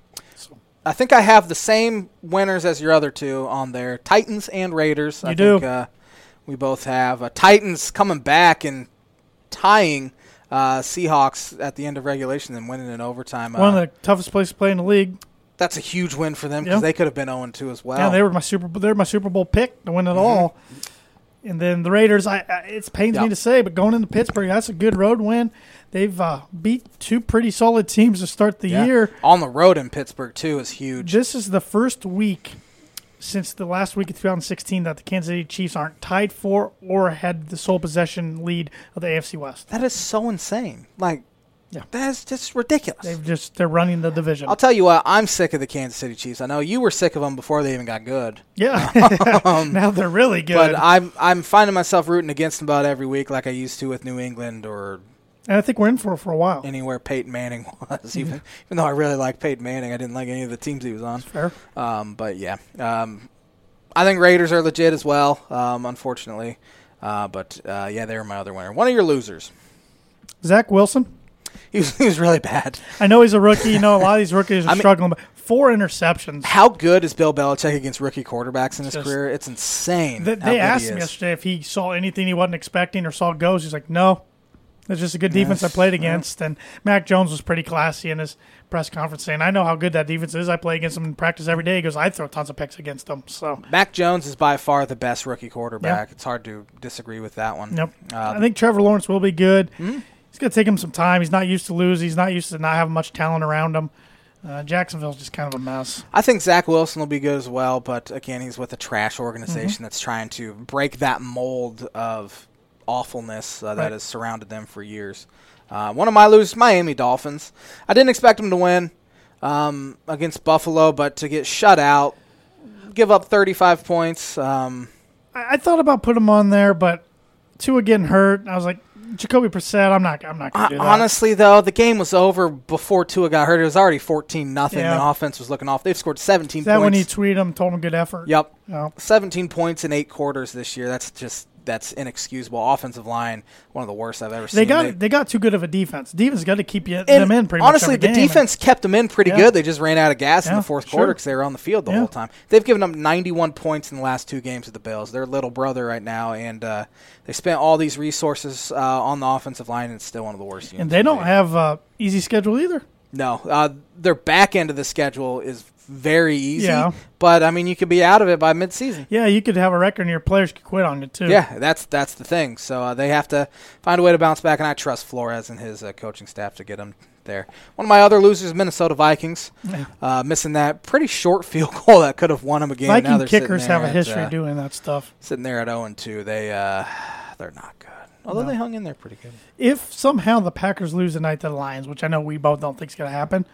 [SPEAKER 2] I think I have the same winners as your other two on there: Titans and Raiders. I
[SPEAKER 1] You do.
[SPEAKER 2] Think, uh, we both have uh, Titans coming back and tying uh, Seahawks at the end of regulation and winning in overtime.
[SPEAKER 1] One
[SPEAKER 2] Uh,
[SPEAKER 1] of the toughest places to play in the league.
[SPEAKER 2] that's a huge win for them because
[SPEAKER 1] Yeah.
[SPEAKER 2] they could have been 0 2 as well.
[SPEAKER 1] Yeah, they were my Super. They're my Super Bowl pick to win it all. And then the Raiders. I, I it pains
[SPEAKER 2] Yeah.
[SPEAKER 1] me to say, but going into Pittsburgh, that's a good road win. They've uh, beat two pretty solid teams to start the
[SPEAKER 2] Yeah.
[SPEAKER 1] year.
[SPEAKER 2] on the road in Pittsburgh too is huge.
[SPEAKER 1] This is the first week since the last week of 2016 that the Kansas City Chiefs aren't tied for or had the sole possession lead of the AFC West.
[SPEAKER 2] That is so insane. Like,
[SPEAKER 1] Yeah.
[SPEAKER 2] that's just ridiculous.
[SPEAKER 1] They've just they're running the division.
[SPEAKER 2] I'll tell you what, I'm sick of the Kansas City Chiefs. I know you were sick of them before they even got good,
[SPEAKER 1] yeah, now they're really good.
[SPEAKER 2] but I'm I'm finding myself rooting against them about every week, like I used to with New England or
[SPEAKER 1] and I think we're in for it for a while.
[SPEAKER 2] anywhere Peyton Manning was. Even even though I really like Peyton Manning, I didn't like any of the teams he was on.
[SPEAKER 1] Fair.
[SPEAKER 2] Um, but yeah, um, I think Raiders are legit as well. Um, unfortunately, uh, but uh, yeah, they were my other winner. One of your losers.
[SPEAKER 1] Zach Wilson.
[SPEAKER 2] He was, he was really bad.
[SPEAKER 1] I know he's a rookie. You know, a lot of these rookies are
[SPEAKER 2] I mean-
[SPEAKER 1] struggling, but four interceptions.
[SPEAKER 2] How good is Bill Belichick against rookie quarterbacks in his
[SPEAKER 1] Just-
[SPEAKER 2] career? It's insane.
[SPEAKER 1] They, they asked him yesterday if he saw anything he wasn't expecting or saw goes. He's like, no. It's just a good defense I played against. And Mac Jones was pretty classy in his press conference saying, I know how good that defense is. I play against them in practice every day. He goes, I throw tons of picks against them. So,
[SPEAKER 2] Mac Jones is by far the best rookie quarterback. It's hard to disagree with that one.
[SPEAKER 1] yep.
[SPEAKER 2] Uh,
[SPEAKER 1] I think Trevor Lawrence will be good.
[SPEAKER 2] Hmm?
[SPEAKER 1] He's going to take him some time. He's not used to lose. He's not used to not having much talent around him. Uh, Jacksonville's just kind of a mess.
[SPEAKER 2] I think Zach Wilson will be good as well, but again, he's with a trash organization
[SPEAKER 1] Mm-hmm.
[SPEAKER 2] that's trying to break that mold of awfulness uh, that
[SPEAKER 1] Right.
[SPEAKER 2] has surrounded them for years. Uh, one of my losers, Miami Dolphins. I didn't expect them to win um, against Buffalo, but to get shut out, give up 35 points. Um,
[SPEAKER 1] I, I thought about putting them on there, but Tua getting hurt. I was like, Jacoby Brissett, I'm not, I'm not to do that.
[SPEAKER 2] honestly, though, the game was over before Tua got hurt. It was already 14 nothing.
[SPEAKER 1] Yeah.
[SPEAKER 2] The offense was looking off. They've scored 17
[SPEAKER 1] Is that when
[SPEAKER 2] points.
[SPEAKER 1] he tweeted him, told him good effort?
[SPEAKER 2] Yep.
[SPEAKER 1] No.
[SPEAKER 2] 17 points in eight quarters this year. That's just that's inexcusable. Offensive line, one of the worst I've ever
[SPEAKER 1] They
[SPEAKER 2] seen.
[SPEAKER 1] got they got too good of a defense. Defense got to keep you, them in pretty
[SPEAKER 2] honestly, the
[SPEAKER 1] game.
[SPEAKER 2] defense kept them in pretty
[SPEAKER 1] Yeah.
[SPEAKER 2] good. They just ran out of gas in the fourth
[SPEAKER 1] sure.
[SPEAKER 2] quarter because they were on the field the
[SPEAKER 1] Yeah.
[SPEAKER 2] whole time. They've given up 91 points in the last two games of the Bills. They're little brother right now, and uh, they spent all these resources uh, on the offensive line, and it's still one of the worst.
[SPEAKER 1] and they don't have uh, easy schedule either.
[SPEAKER 2] No, uh, their back end of the schedule is very easy.
[SPEAKER 1] Yeah.
[SPEAKER 2] But I mean, you could be out of it by midseason.
[SPEAKER 1] Yeah, you could have a record and your players could quit on you too.
[SPEAKER 2] Yeah, that's that's the thing. So uh, they have to find a way to bounce back, and I trust Flores and his uh, coaching staff to get them there. One of my other losers, Minnesota Vikings, uh, missing that pretty short field goal that could have won them a game.
[SPEAKER 1] Viking kickers have a
[SPEAKER 2] at,
[SPEAKER 1] history
[SPEAKER 2] uh,
[SPEAKER 1] doing that stuff.
[SPEAKER 2] sitting there at zero and two. They uh, they're not good. Although
[SPEAKER 1] No.
[SPEAKER 2] they hung in there pretty good.
[SPEAKER 1] If somehow the Packers lose tonight to the Lions, which I know we both don't think is going to happen,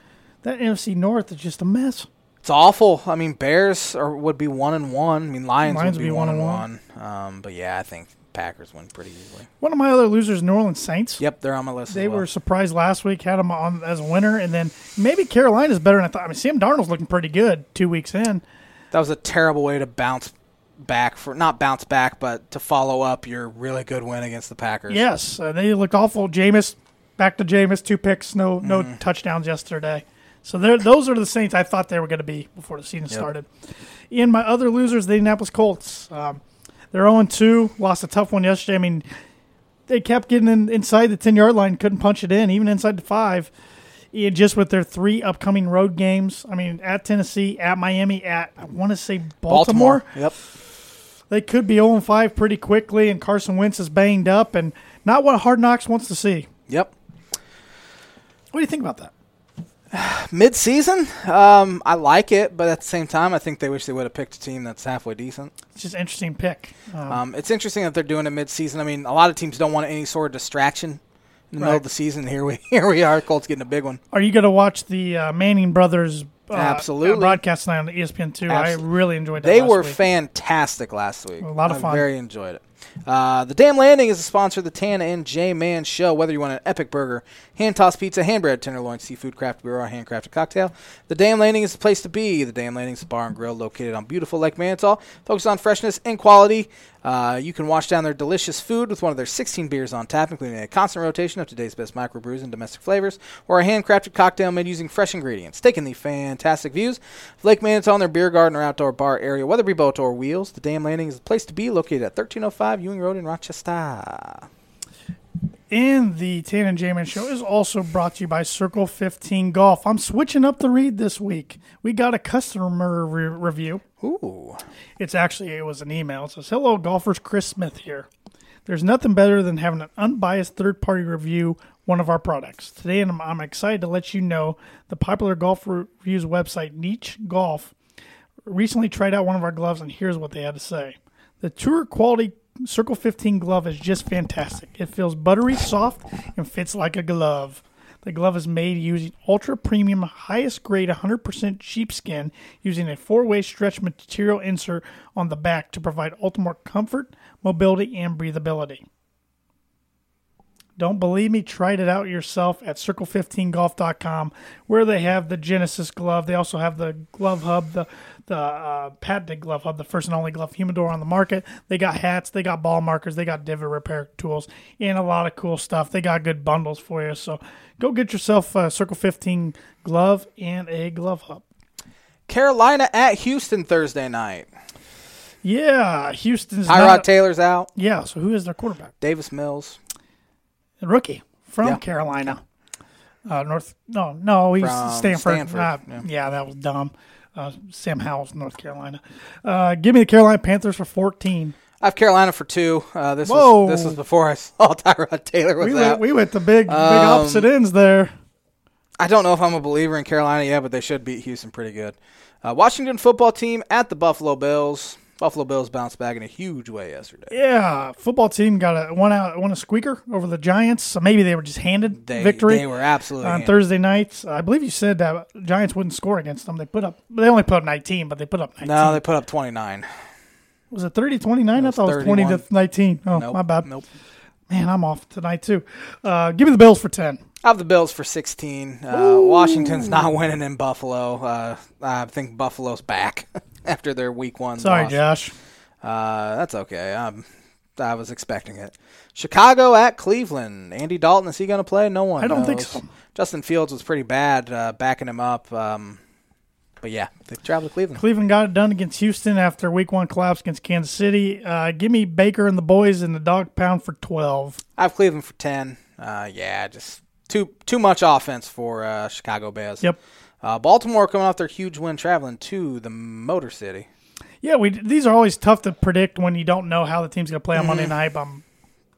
[SPEAKER 1] that NFC North is just a mess.
[SPEAKER 2] It's awful. I mean, Bears are, would be one and one. I mean, Lions,
[SPEAKER 1] Lions
[SPEAKER 2] would be, one, and one. Um, but yeah, I think Packers win pretty easily.
[SPEAKER 1] One of my other losers, New Orleans Saints.
[SPEAKER 2] Yep, they're on my list.
[SPEAKER 1] They
[SPEAKER 2] as well.
[SPEAKER 1] were surprised last week, had them on as a winner, and then maybe Carolina's better than I thought. I mean, Sam Darnold's looking pretty good two weeks in.
[SPEAKER 2] That was a terrible way to bounce back for not bounce back, but to follow up your really good win against the Packers.
[SPEAKER 1] Yes, uh, they looked awful. Jameis Back to Jameis, two picks, no no
[SPEAKER 2] Mm-hmm.
[SPEAKER 1] touchdowns yesterday. So those are the Saints I thought they were going to be before the season started. In my other losers, the Indianapolis Colts. Um, they're 0 2, lost a tough one yesterday. I mean, they kept getting in, inside the 10 yard line, couldn't punch it in, even inside the five. And just with their three upcoming road games, I mean, at Tennessee, at Miami, at, I want to say Baltimore,
[SPEAKER 2] Yep.
[SPEAKER 1] they could be 0 5 pretty quickly, and Carson Wentz is banged up and not what Hard Knocks wants to see.
[SPEAKER 2] Yep.
[SPEAKER 1] What do you think about that?
[SPEAKER 2] Mid season, um, I like it, but at the same time, I think they wish they would have picked a team that's halfway decent.
[SPEAKER 1] It's just an interesting pick. Um,
[SPEAKER 2] Um, it's interesting that they're doing it mid season. I mean, a lot of teams don't want any sort of distraction in the middle of the season. Here we here we are. Colts getting a big one.
[SPEAKER 1] are you going to watch the uh, Manning brothers uh,
[SPEAKER 2] Absolutely.
[SPEAKER 1] broadcast tonight on ESPN two? I really enjoyed that.
[SPEAKER 2] They were
[SPEAKER 1] week.
[SPEAKER 2] fantastic last week.
[SPEAKER 1] A lot of
[SPEAKER 2] I
[SPEAKER 1] fun.
[SPEAKER 2] very enjoyed it. Uh, the Dam Landing is a sponsor of the Tan and J Man Show. Whether you want an epic burger, hand tossed pizza, hand bread, tenderloin, seafood, craft beer, or handcrafted cocktail, the Dam Landing is the place to be. The Dam Landing is a bar and grill located on beautiful Lake Manitou, focused on freshness and quality. Uh, you can wash down their delicious food with one of their 16 beers on tap, including a constant rotation of today's best microbrews and domestic flavors, or a handcrafted cocktail made using fresh ingredients. Taking the fantastic views of Lake on their beer garden or outdoor bar area, be boat or wheels, the Dam Landing is the place to be, located at 1305 Ewing Road in Rochester.
[SPEAKER 1] And the Tan and J-Man Show is also brought to you by Circle 15 Golf. I'm switching up the read this week. We got a customer re- review.
[SPEAKER 2] Ooh.
[SPEAKER 1] It's actually it was an email. It says, "Hello, golfers. Chris Smith here. There's nothing better than having an unbiased third-party review one of our products. Today, I'm, I'm excited to let you know the popular golf reviews website Niche Golf recently tried out one of our gloves, and here's what they had to say: The tour quality Circle 15 glove is just fantastic. It feels buttery soft and fits like a glove." The glove is made using ultra premium, highest grade 100% sheepskin using a four way stretch material insert on the back to provide ultimate comfort, mobility, and breathability. Don't believe me? Try it out yourself at circle15golf.com where they have the Genesis glove. They also have the glove hub, the the uh, patented glove hub, the first and only glove humidor on the market. They got hats, they got ball markers, they got divot repair tools, and a lot of cool stuff. They got good bundles for you. So go get yourself a Circle 15 glove and a glove hub.
[SPEAKER 2] Carolina at Houston Thursday night.
[SPEAKER 1] Yeah, Houston's
[SPEAKER 2] Tyrod Taylor's out.
[SPEAKER 1] Yeah, so who is their quarterback?
[SPEAKER 2] Davis Mills.
[SPEAKER 1] Rookie from
[SPEAKER 2] Yeah.
[SPEAKER 1] Carolina. Uh, North. No, no, he's
[SPEAKER 2] From
[SPEAKER 1] Stanford.
[SPEAKER 2] Stanford,
[SPEAKER 1] Uh,
[SPEAKER 2] yeah.
[SPEAKER 1] yeah. that was dumb. Uh, Sam Howell's North Carolina. Uh, give me the Carolina Panthers for 14.
[SPEAKER 2] I have Carolina for two. Uh, this
[SPEAKER 1] Whoa.
[SPEAKER 2] was this was before I saw Tyrod Taylor was
[SPEAKER 1] We
[SPEAKER 2] out.
[SPEAKER 1] went, we went the big, big
[SPEAKER 2] Um,
[SPEAKER 1] opposite ends there.
[SPEAKER 2] I don't know if I'm a believer in Carolina yet, but they should beat Houston pretty good. Uh, Washington football team at the Buffalo Bills. Buffalo Bills bounced back in a huge way yesterday.
[SPEAKER 1] Yeah, football team got a one out, one a squeaker over the Giants. So maybe they were just handed
[SPEAKER 2] They,
[SPEAKER 1] victory
[SPEAKER 2] They were absolutely
[SPEAKER 1] on
[SPEAKER 2] handed.
[SPEAKER 1] Thursday nights. I believe you said that Giants wouldn't score against them. They put up, they only put up 19, but they put up 19.
[SPEAKER 2] No, they put up 29.
[SPEAKER 1] was it 30 29? I thought it was twenty to nineteen. Oh,
[SPEAKER 2] Nope.
[SPEAKER 1] my bad.
[SPEAKER 2] Nope.
[SPEAKER 1] Man, I'm off tonight too. Uh, give me the Bills for 10.
[SPEAKER 2] I have the Bills for 16. Uh, Washington's not winning in Buffalo. Uh, I think Buffalo's back after their week one.
[SPEAKER 1] Sorry,
[SPEAKER 2] loss.
[SPEAKER 1] Josh.
[SPEAKER 2] Uh, that's okay. Um, I was expecting it. Chicago at Cleveland. Andy Dalton is he going to play? No one.
[SPEAKER 1] I don't think so.
[SPEAKER 2] Justin Fields was pretty bad uh, backing him up. Um, but yeah, they travel to Cleveland.
[SPEAKER 1] Cleveland got it done against Houston after week one collapse against Kansas City. Uh, give me Baker and the boys in the dog pound for 12.
[SPEAKER 2] I have Cleveland for ten. Uh, yeah, just too too much offense for uh, Chicago Bears.
[SPEAKER 1] Yep.
[SPEAKER 2] Uh, Baltimore coming off their huge win, traveling to the Motor City.
[SPEAKER 1] Yeah, we these are always tough to predict when you don't know how the team's going to play on Monday
[SPEAKER 2] Mm-hmm.
[SPEAKER 1] night. But I'm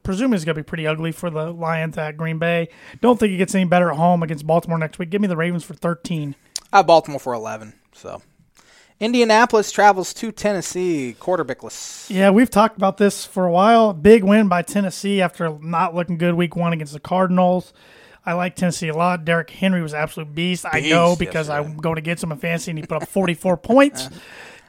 [SPEAKER 1] presuming it's going to be pretty ugly for the Lions at Green Bay. Don't think it gets any better at home against Baltimore next week. Give me the Ravens for 13.
[SPEAKER 2] I have Baltimore for eleven. So Indianapolis travels to Tennessee, quarterbackless.
[SPEAKER 1] Yeah, we've talked about this for a while. Big win by Tennessee after not looking good week one against the Cardinals. I like Tennessee a lot. Derrick Henry was an absolute beast. I know because
[SPEAKER 2] yesterday.
[SPEAKER 1] I'm going to get some in fantasy and he put up 44 points.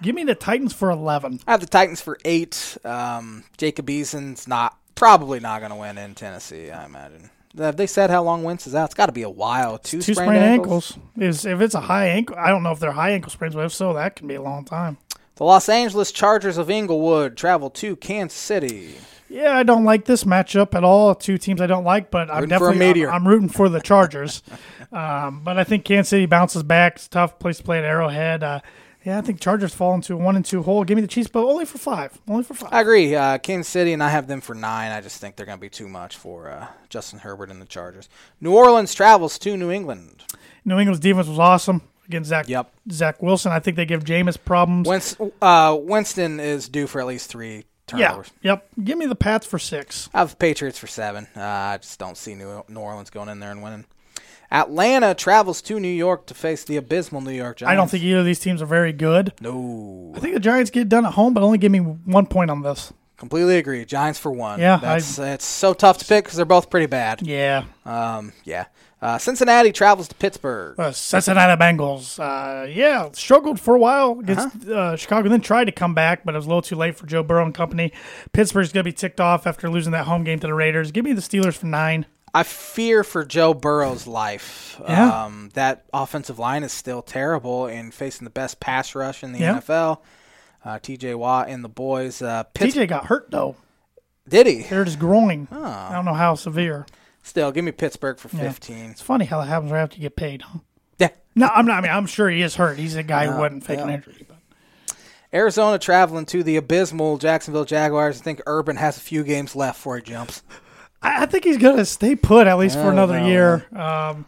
[SPEAKER 1] Give me the Titans for 11.
[SPEAKER 2] I have the Titans for eight. Um, Jacob Eason's not probably not going to win in Tennessee. I imagine. Have they said how long Wentz is out? It's got to be a while. Two,
[SPEAKER 1] Two
[SPEAKER 2] sprained,
[SPEAKER 1] sprained
[SPEAKER 2] ankles.
[SPEAKER 1] ankles. Is if it's a high ankle, I don't know if they're high ankle sprains, but if so, that can be a long time.
[SPEAKER 2] The Los Angeles Chargers of Inglewood travel to Kansas City.
[SPEAKER 1] Yeah, I don't like this matchup at all. Two teams I don't like, but I'm
[SPEAKER 2] Rooting
[SPEAKER 1] definitely. I'm, I'm rooting for the Chargers. um, but I think Kansas City bounces back. It's a tough place to play at Arrowhead. Uh, yeah, I think Chargers fall into a one and two hole. Give me the Chiefs, but only for five. Only for five.
[SPEAKER 2] I agree. Uh, Kansas City, and I have them for nine. I just think they're going to be too much for uh, Justin Herbert and the Chargers. New Orleans travels to New England.
[SPEAKER 1] New England's defense was awesome against Zach
[SPEAKER 2] Yep.
[SPEAKER 1] Zach Wilson. I think they give Jameis problems.
[SPEAKER 2] Winston, uh, Winston is due for at least three
[SPEAKER 1] yeah, yep. Give me the Pats for six.
[SPEAKER 2] I have Patriots for seven. Uh, I just don't see New, New Orleans going in there and winning. Atlanta travels to New York to face the abysmal New York Giants.
[SPEAKER 1] I don't think either of these teams are very good.
[SPEAKER 2] No.
[SPEAKER 1] I think the Giants get done at home, but only give me one point on this.
[SPEAKER 2] Completely agree. Giants for one.
[SPEAKER 1] Yeah,
[SPEAKER 2] That's, it's so tough to pick because they're both pretty bad.
[SPEAKER 1] Yeah.
[SPEAKER 2] Um, yeah. Uh, Cincinnati travels to Pittsburgh.
[SPEAKER 1] Uh, Cincinnati Bengals. Uh, yeah, struggled for a while against uh Chicago, then tried to come back, but it was a little too late for Joe Burrow and company. Pittsburgh's going to be ticked off after losing that home game to the Raiders. Give me the Steelers for nine.
[SPEAKER 2] I fear for Joe Burrow's life.
[SPEAKER 1] Yeah.
[SPEAKER 2] Um, that offensive line is still terrible and facing the best pass rush in the
[SPEAKER 1] Yeah.
[SPEAKER 2] NFL. Uh, TJ Watt and the boys. Uh, Pitts-
[SPEAKER 1] TJ got hurt, though.
[SPEAKER 2] did he?
[SPEAKER 1] Hurt his groin. I don't know how severe.
[SPEAKER 2] Still, give me Pittsburgh for
[SPEAKER 1] Yeah.
[SPEAKER 2] 15.
[SPEAKER 1] It's funny how that happens right after you get paid, huh?
[SPEAKER 2] Yeah.
[SPEAKER 1] No, I'm not. I mean, I'm sure he is hurt. He's a guy who wasn't faking
[SPEAKER 2] yeah.
[SPEAKER 1] injury. But.
[SPEAKER 2] Arizona traveling to the abysmal Jacksonville Jaguars. I think Urban has a few games left before he jumps.
[SPEAKER 1] I, I think he's going to stay put at least for
[SPEAKER 2] Oh,
[SPEAKER 1] another
[SPEAKER 2] no.
[SPEAKER 1] year. Um,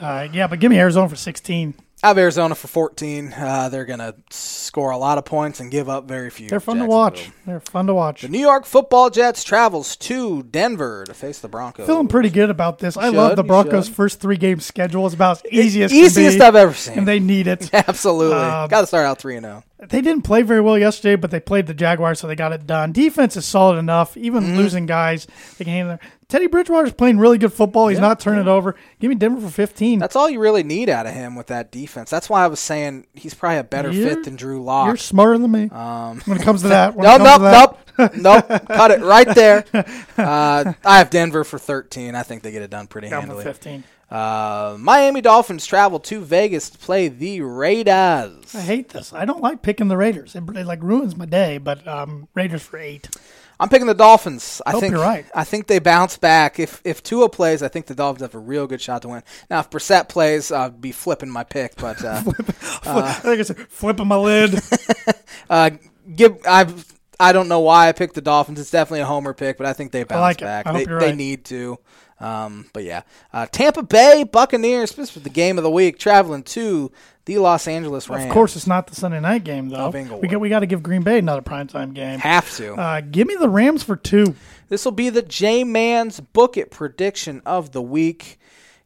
[SPEAKER 1] uh, yeah, but give me Arizona for 16.
[SPEAKER 2] I have Arizona for 14. Uh, they're going to score a lot of points and give up very few.
[SPEAKER 1] They're fun to watch. They're fun to watch.
[SPEAKER 2] The New York Football Jets travels to Denver to face the Broncos.
[SPEAKER 1] Feeling pretty good about this. I
[SPEAKER 2] Should,
[SPEAKER 1] love the Broncos'
[SPEAKER 2] should.
[SPEAKER 1] first three game schedule. It's about as easy as
[SPEAKER 2] Easiest
[SPEAKER 1] be,
[SPEAKER 2] I've ever seen.
[SPEAKER 1] and they need it.
[SPEAKER 2] Absolutely.
[SPEAKER 1] Um,
[SPEAKER 2] Got to start out 3 and oh. 0.
[SPEAKER 1] They didn't play very well yesterday, but they played the Jaguars, so they got it done. Defense is solid enough. Even
[SPEAKER 2] Mm-hmm.
[SPEAKER 1] losing guys, they can handle it. Teddy Bridgewater's playing really good football. He's not turning it over. Give me Denver for 15.
[SPEAKER 2] That's all you really need out of him with that defense. That's why I was saying he's probably a better
[SPEAKER 1] You're-
[SPEAKER 2] fit than Drew Lock.
[SPEAKER 1] You're smarter than me
[SPEAKER 2] Um,
[SPEAKER 1] when it comes to that. When
[SPEAKER 2] no,
[SPEAKER 1] it comes to
[SPEAKER 2] nope,
[SPEAKER 1] that.
[SPEAKER 2] nope, nope. Cut it right there. Uh, I have Denver for 13. I think they get it done pretty
[SPEAKER 1] Down for
[SPEAKER 2] handily.
[SPEAKER 1] 15.
[SPEAKER 2] Uh, Miami Dolphins travel to Vegas to play the Raiders.
[SPEAKER 1] I hate this. I don't like picking the Raiders. It, it like ruins my day. But um, Raiders for eight.
[SPEAKER 2] I'm picking the Dolphins. I
[SPEAKER 1] Hope
[SPEAKER 2] think
[SPEAKER 1] you're right.
[SPEAKER 2] I think they bounce back. If if Tua plays, I think the Dolphins have a real good shot to win. Now, if Brissett plays, I'd be flipping my pick. But uh,
[SPEAKER 1] I think it's flipping my lid.
[SPEAKER 2] uh, give I've I don't know why I picked the Dolphins. It's definitely a homer pick, but I think they bounce
[SPEAKER 1] like
[SPEAKER 2] back.
[SPEAKER 1] I
[SPEAKER 2] they,
[SPEAKER 1] you're
[SPEAKER 2] they need to. Um, but yeah, uh, Tampa Bay Buccaneers. This was the game of the week, traveling to the Los Angeles Rams.
[SPEAKER 1] Of course, it's not the Sunday night game though. We got we got to give Green Bay another primetime game.
[SPEAKER 2] have to.
[SPEAKER 1] Uh, give me the Rams for two.
[SPEAKER 2] This will be the J Man's Book It prediction of the week.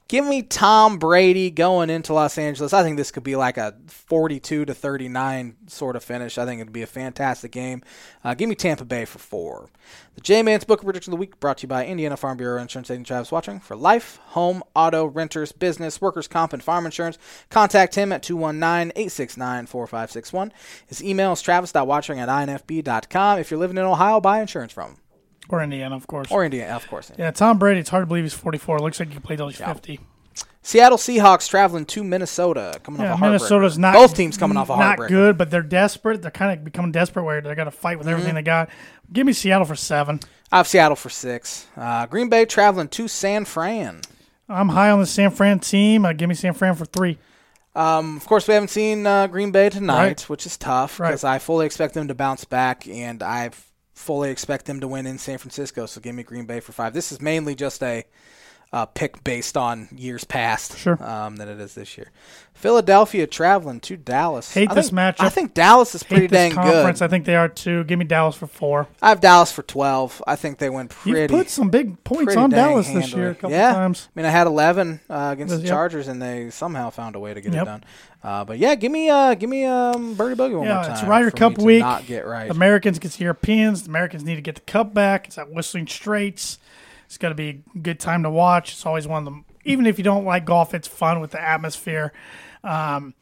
[SPEAKER 2] Give me Tom Brady going into Los Angeles. I think this could be like a 42 to 39 sort of finish. I think it'd be a fantastic game. Uh, give me Tampa Bay for four. The J Man's Book prediction of the week brought to you by Indiana Farm Bureau Insurance Agent Travis Watching for life, home, auto, renters, business, workers' comp, and farm insurance. Contact him at 219 869 4561. His email is travis.watching at infb.com. If you're living in Ohio, buy insurance from him.
[SPEAKER 1] Or Indiana, of course.
[SPEAKER 2] Or Indiana, of course.
[SPEAKER 1] yeah, Tom Brady. It's hard to believe he's 44. Looks like he played till he's 50.
[SPEAKER 2] Seattle Seahawks traveling to Minnesota, coming
[SPEAKER 1] Yeah,
[SPEAKER 2] off a heartbreaker.
[SPEAKER 1] Minnesota's not
[SPEAKER 2] both teams coming off a
[SPEAKER 1] not
[SPEAKER 2] heartbreaker.
[SPEAKER 1] good, but they're desperate. They're kind of becoming desperate where they got to fight with everything
[SPEAKER 2] Mm-hmm.
[SPEAKER 1] they got. Give me Seattle for seven.
[SPEAKER 2] I have Seattle for six. Uh, Green Bay traveling to San Fran.
[SPEAKER 1] I'm high on the San Fran team. Uh, give me San Fran for three.
[SPEAKER 2] Um, of course, we haven't seen uh, Green Bay tonight,
[SPEAKER 1] Right.
[SPEAKER 2] which is tough
[SPEAKER 1] Right.
[SPEAKER 2] because I fully expect them to bounce back, and I fully expect them to win in San Francisco. So give me Green Bay for five. This is mainly just a uh, pick based on years past
[SPEAKER 1] Sure.
[SPEAKER 2] um, than it is this year. Philadelphia traveling to Dallas.
[SPEAKER 1] Hate
[SPEAKER 2] I
[SPEAKER 1] this
[SPEAKER 2] think,
[SPEAKER 1] matchup.
[SPEAKER 2] I think Dallas is pretty
[SPEAKER 1] Hate this
[SPEAKER 2] dang
[SPEAKER 1] conference.
[SPEAKER 2] good.
[SPEAKER 1] I think they are too. Give me Dallas for four.
[SPEAKER 2] I have Dallas for twelve. I think they win
[SPEAKER 1] You've
[SPEAKER 2] pretty.
[SPEAKER 1] put some big points on Dallas this year a couple
[SPEAKER 2] yeah.
[SPEAKER 1] times.
[SPEAKER 2] I mean, I had 11 uh, against the
[SPEAKER 1] Yep.
[SPEAKER 2] Chargers, and they somehow found a way to get
[SPEAKER 1] Yep.
[SPEAKER 2] it done. Uh, but yeah, give me, uh, give me um, Birdie Bogey one
[SPEAKER 1] Yeah,
[SPEAKER 2] more time.
[SPEAKER 1] it's Ryder Cup week.
[SPEAKER 2] Not get right.
[SPEAKER 1] Americans against Europeans. The Americans need to get the cup back. It's at Whistling Straits. It's got to be a good time to watch. It's always one of them. Even if you don't like golf, it's fun with the atmosphere. Um,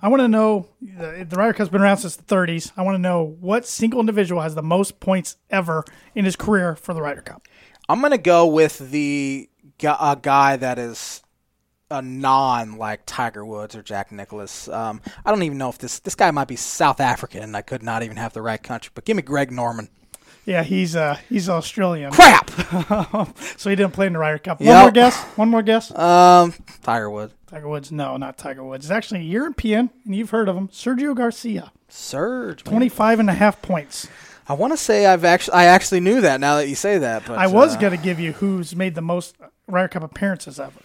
[SPEAKER 1] I want to know the, the Ryder Cup's been around since the 30s. I want to know what single individual has the most points ever in his career for the Ryder Cup.
[SPEAKER 2] I'm gonna go with the a guy that is a non like Tiger Woods or Jack Nicklaus. Um, I don't even know if this this guy might be South African, I could not even have the right country. But give me Greg Norman.
[SPEAKER 1] Yeah, he's uh he's Australian,
[SPEAKER 2] Crap.
[SPEAKER 1] so he didn't play in the Ryder Cup. One
[SPEAKER 2] Yep.
[SPEAKER 1] more guess. One more guess.
[SPEAKER 2] Um, Tiger Woods.
[SPEAKER 1] Tiger Woods. No, not Tiger Woods. It's actually a European, and you've heard of him. Sergio Garcia.
[SPEAKER 2] Surge. man.
[SPEAKER 1] 25 and a half points.
[SPEAKER 2] I want to say I've actually I actually knew that now that you say that, but
[SPEAKER 1] I was
[SPEAKER 2] uh,
[SPEAKER 1] going to give you who's made the most Ryder Cup appearances ever.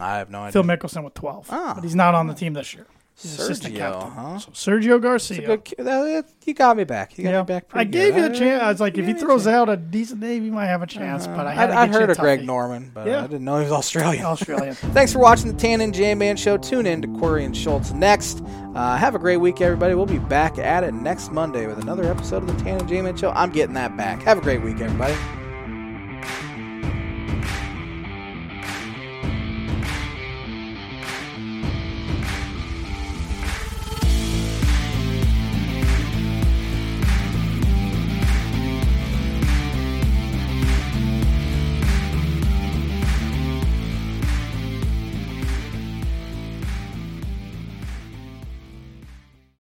[SPEAKER 2] I have no idea.
[SPEAKER 1] Phil Mickelson with 12.
[SPEAKER 2] Ah.
[SPEAKER 1] But he's not on the team this year. He's assistant
[SPEAKER 2] Sergio,
[SPEAKER 1] captain.
[SPEAKER 2] huh?
[SPEAKER 1] So Sergio Garcia.
[SPEAKER 2] Good, ki- you got me back. You got
[SPEAKER 1] Yeah.
[SPEAKER 2] me back.
[SPEAKER 1] I gave
[SPEAKER 2] good.
[SPEAKER 1] you a chance. I was like,
[SPEAKER 2] you
[SPEAKER 1] if he
[SPEAKER 2] gave a
[SPEAKER 1] throws out a decent name, he might have a chance. but I had
[SPEAKER 2] I'd,
[SPEAKER 1] to
[SPEAKER 2] I'd heard of Greg
[SPEAKER 1] toughie.
[SPEAKER 2] Norman, but
[SPEAKER 1] Yeah.
[SPEAKER 2] I didn't know he was Australian.
[SPEAKER 1] Australian.
[SPEAKER 2] Thanks for watching the Tan and J Man Show. Tune in to Corey and Schultz next. Uh, have a great week, everybody. We'll be back at it next Monday with another episode of the Tan and J Man Show. I'm getting that back. Have a great week, everybody.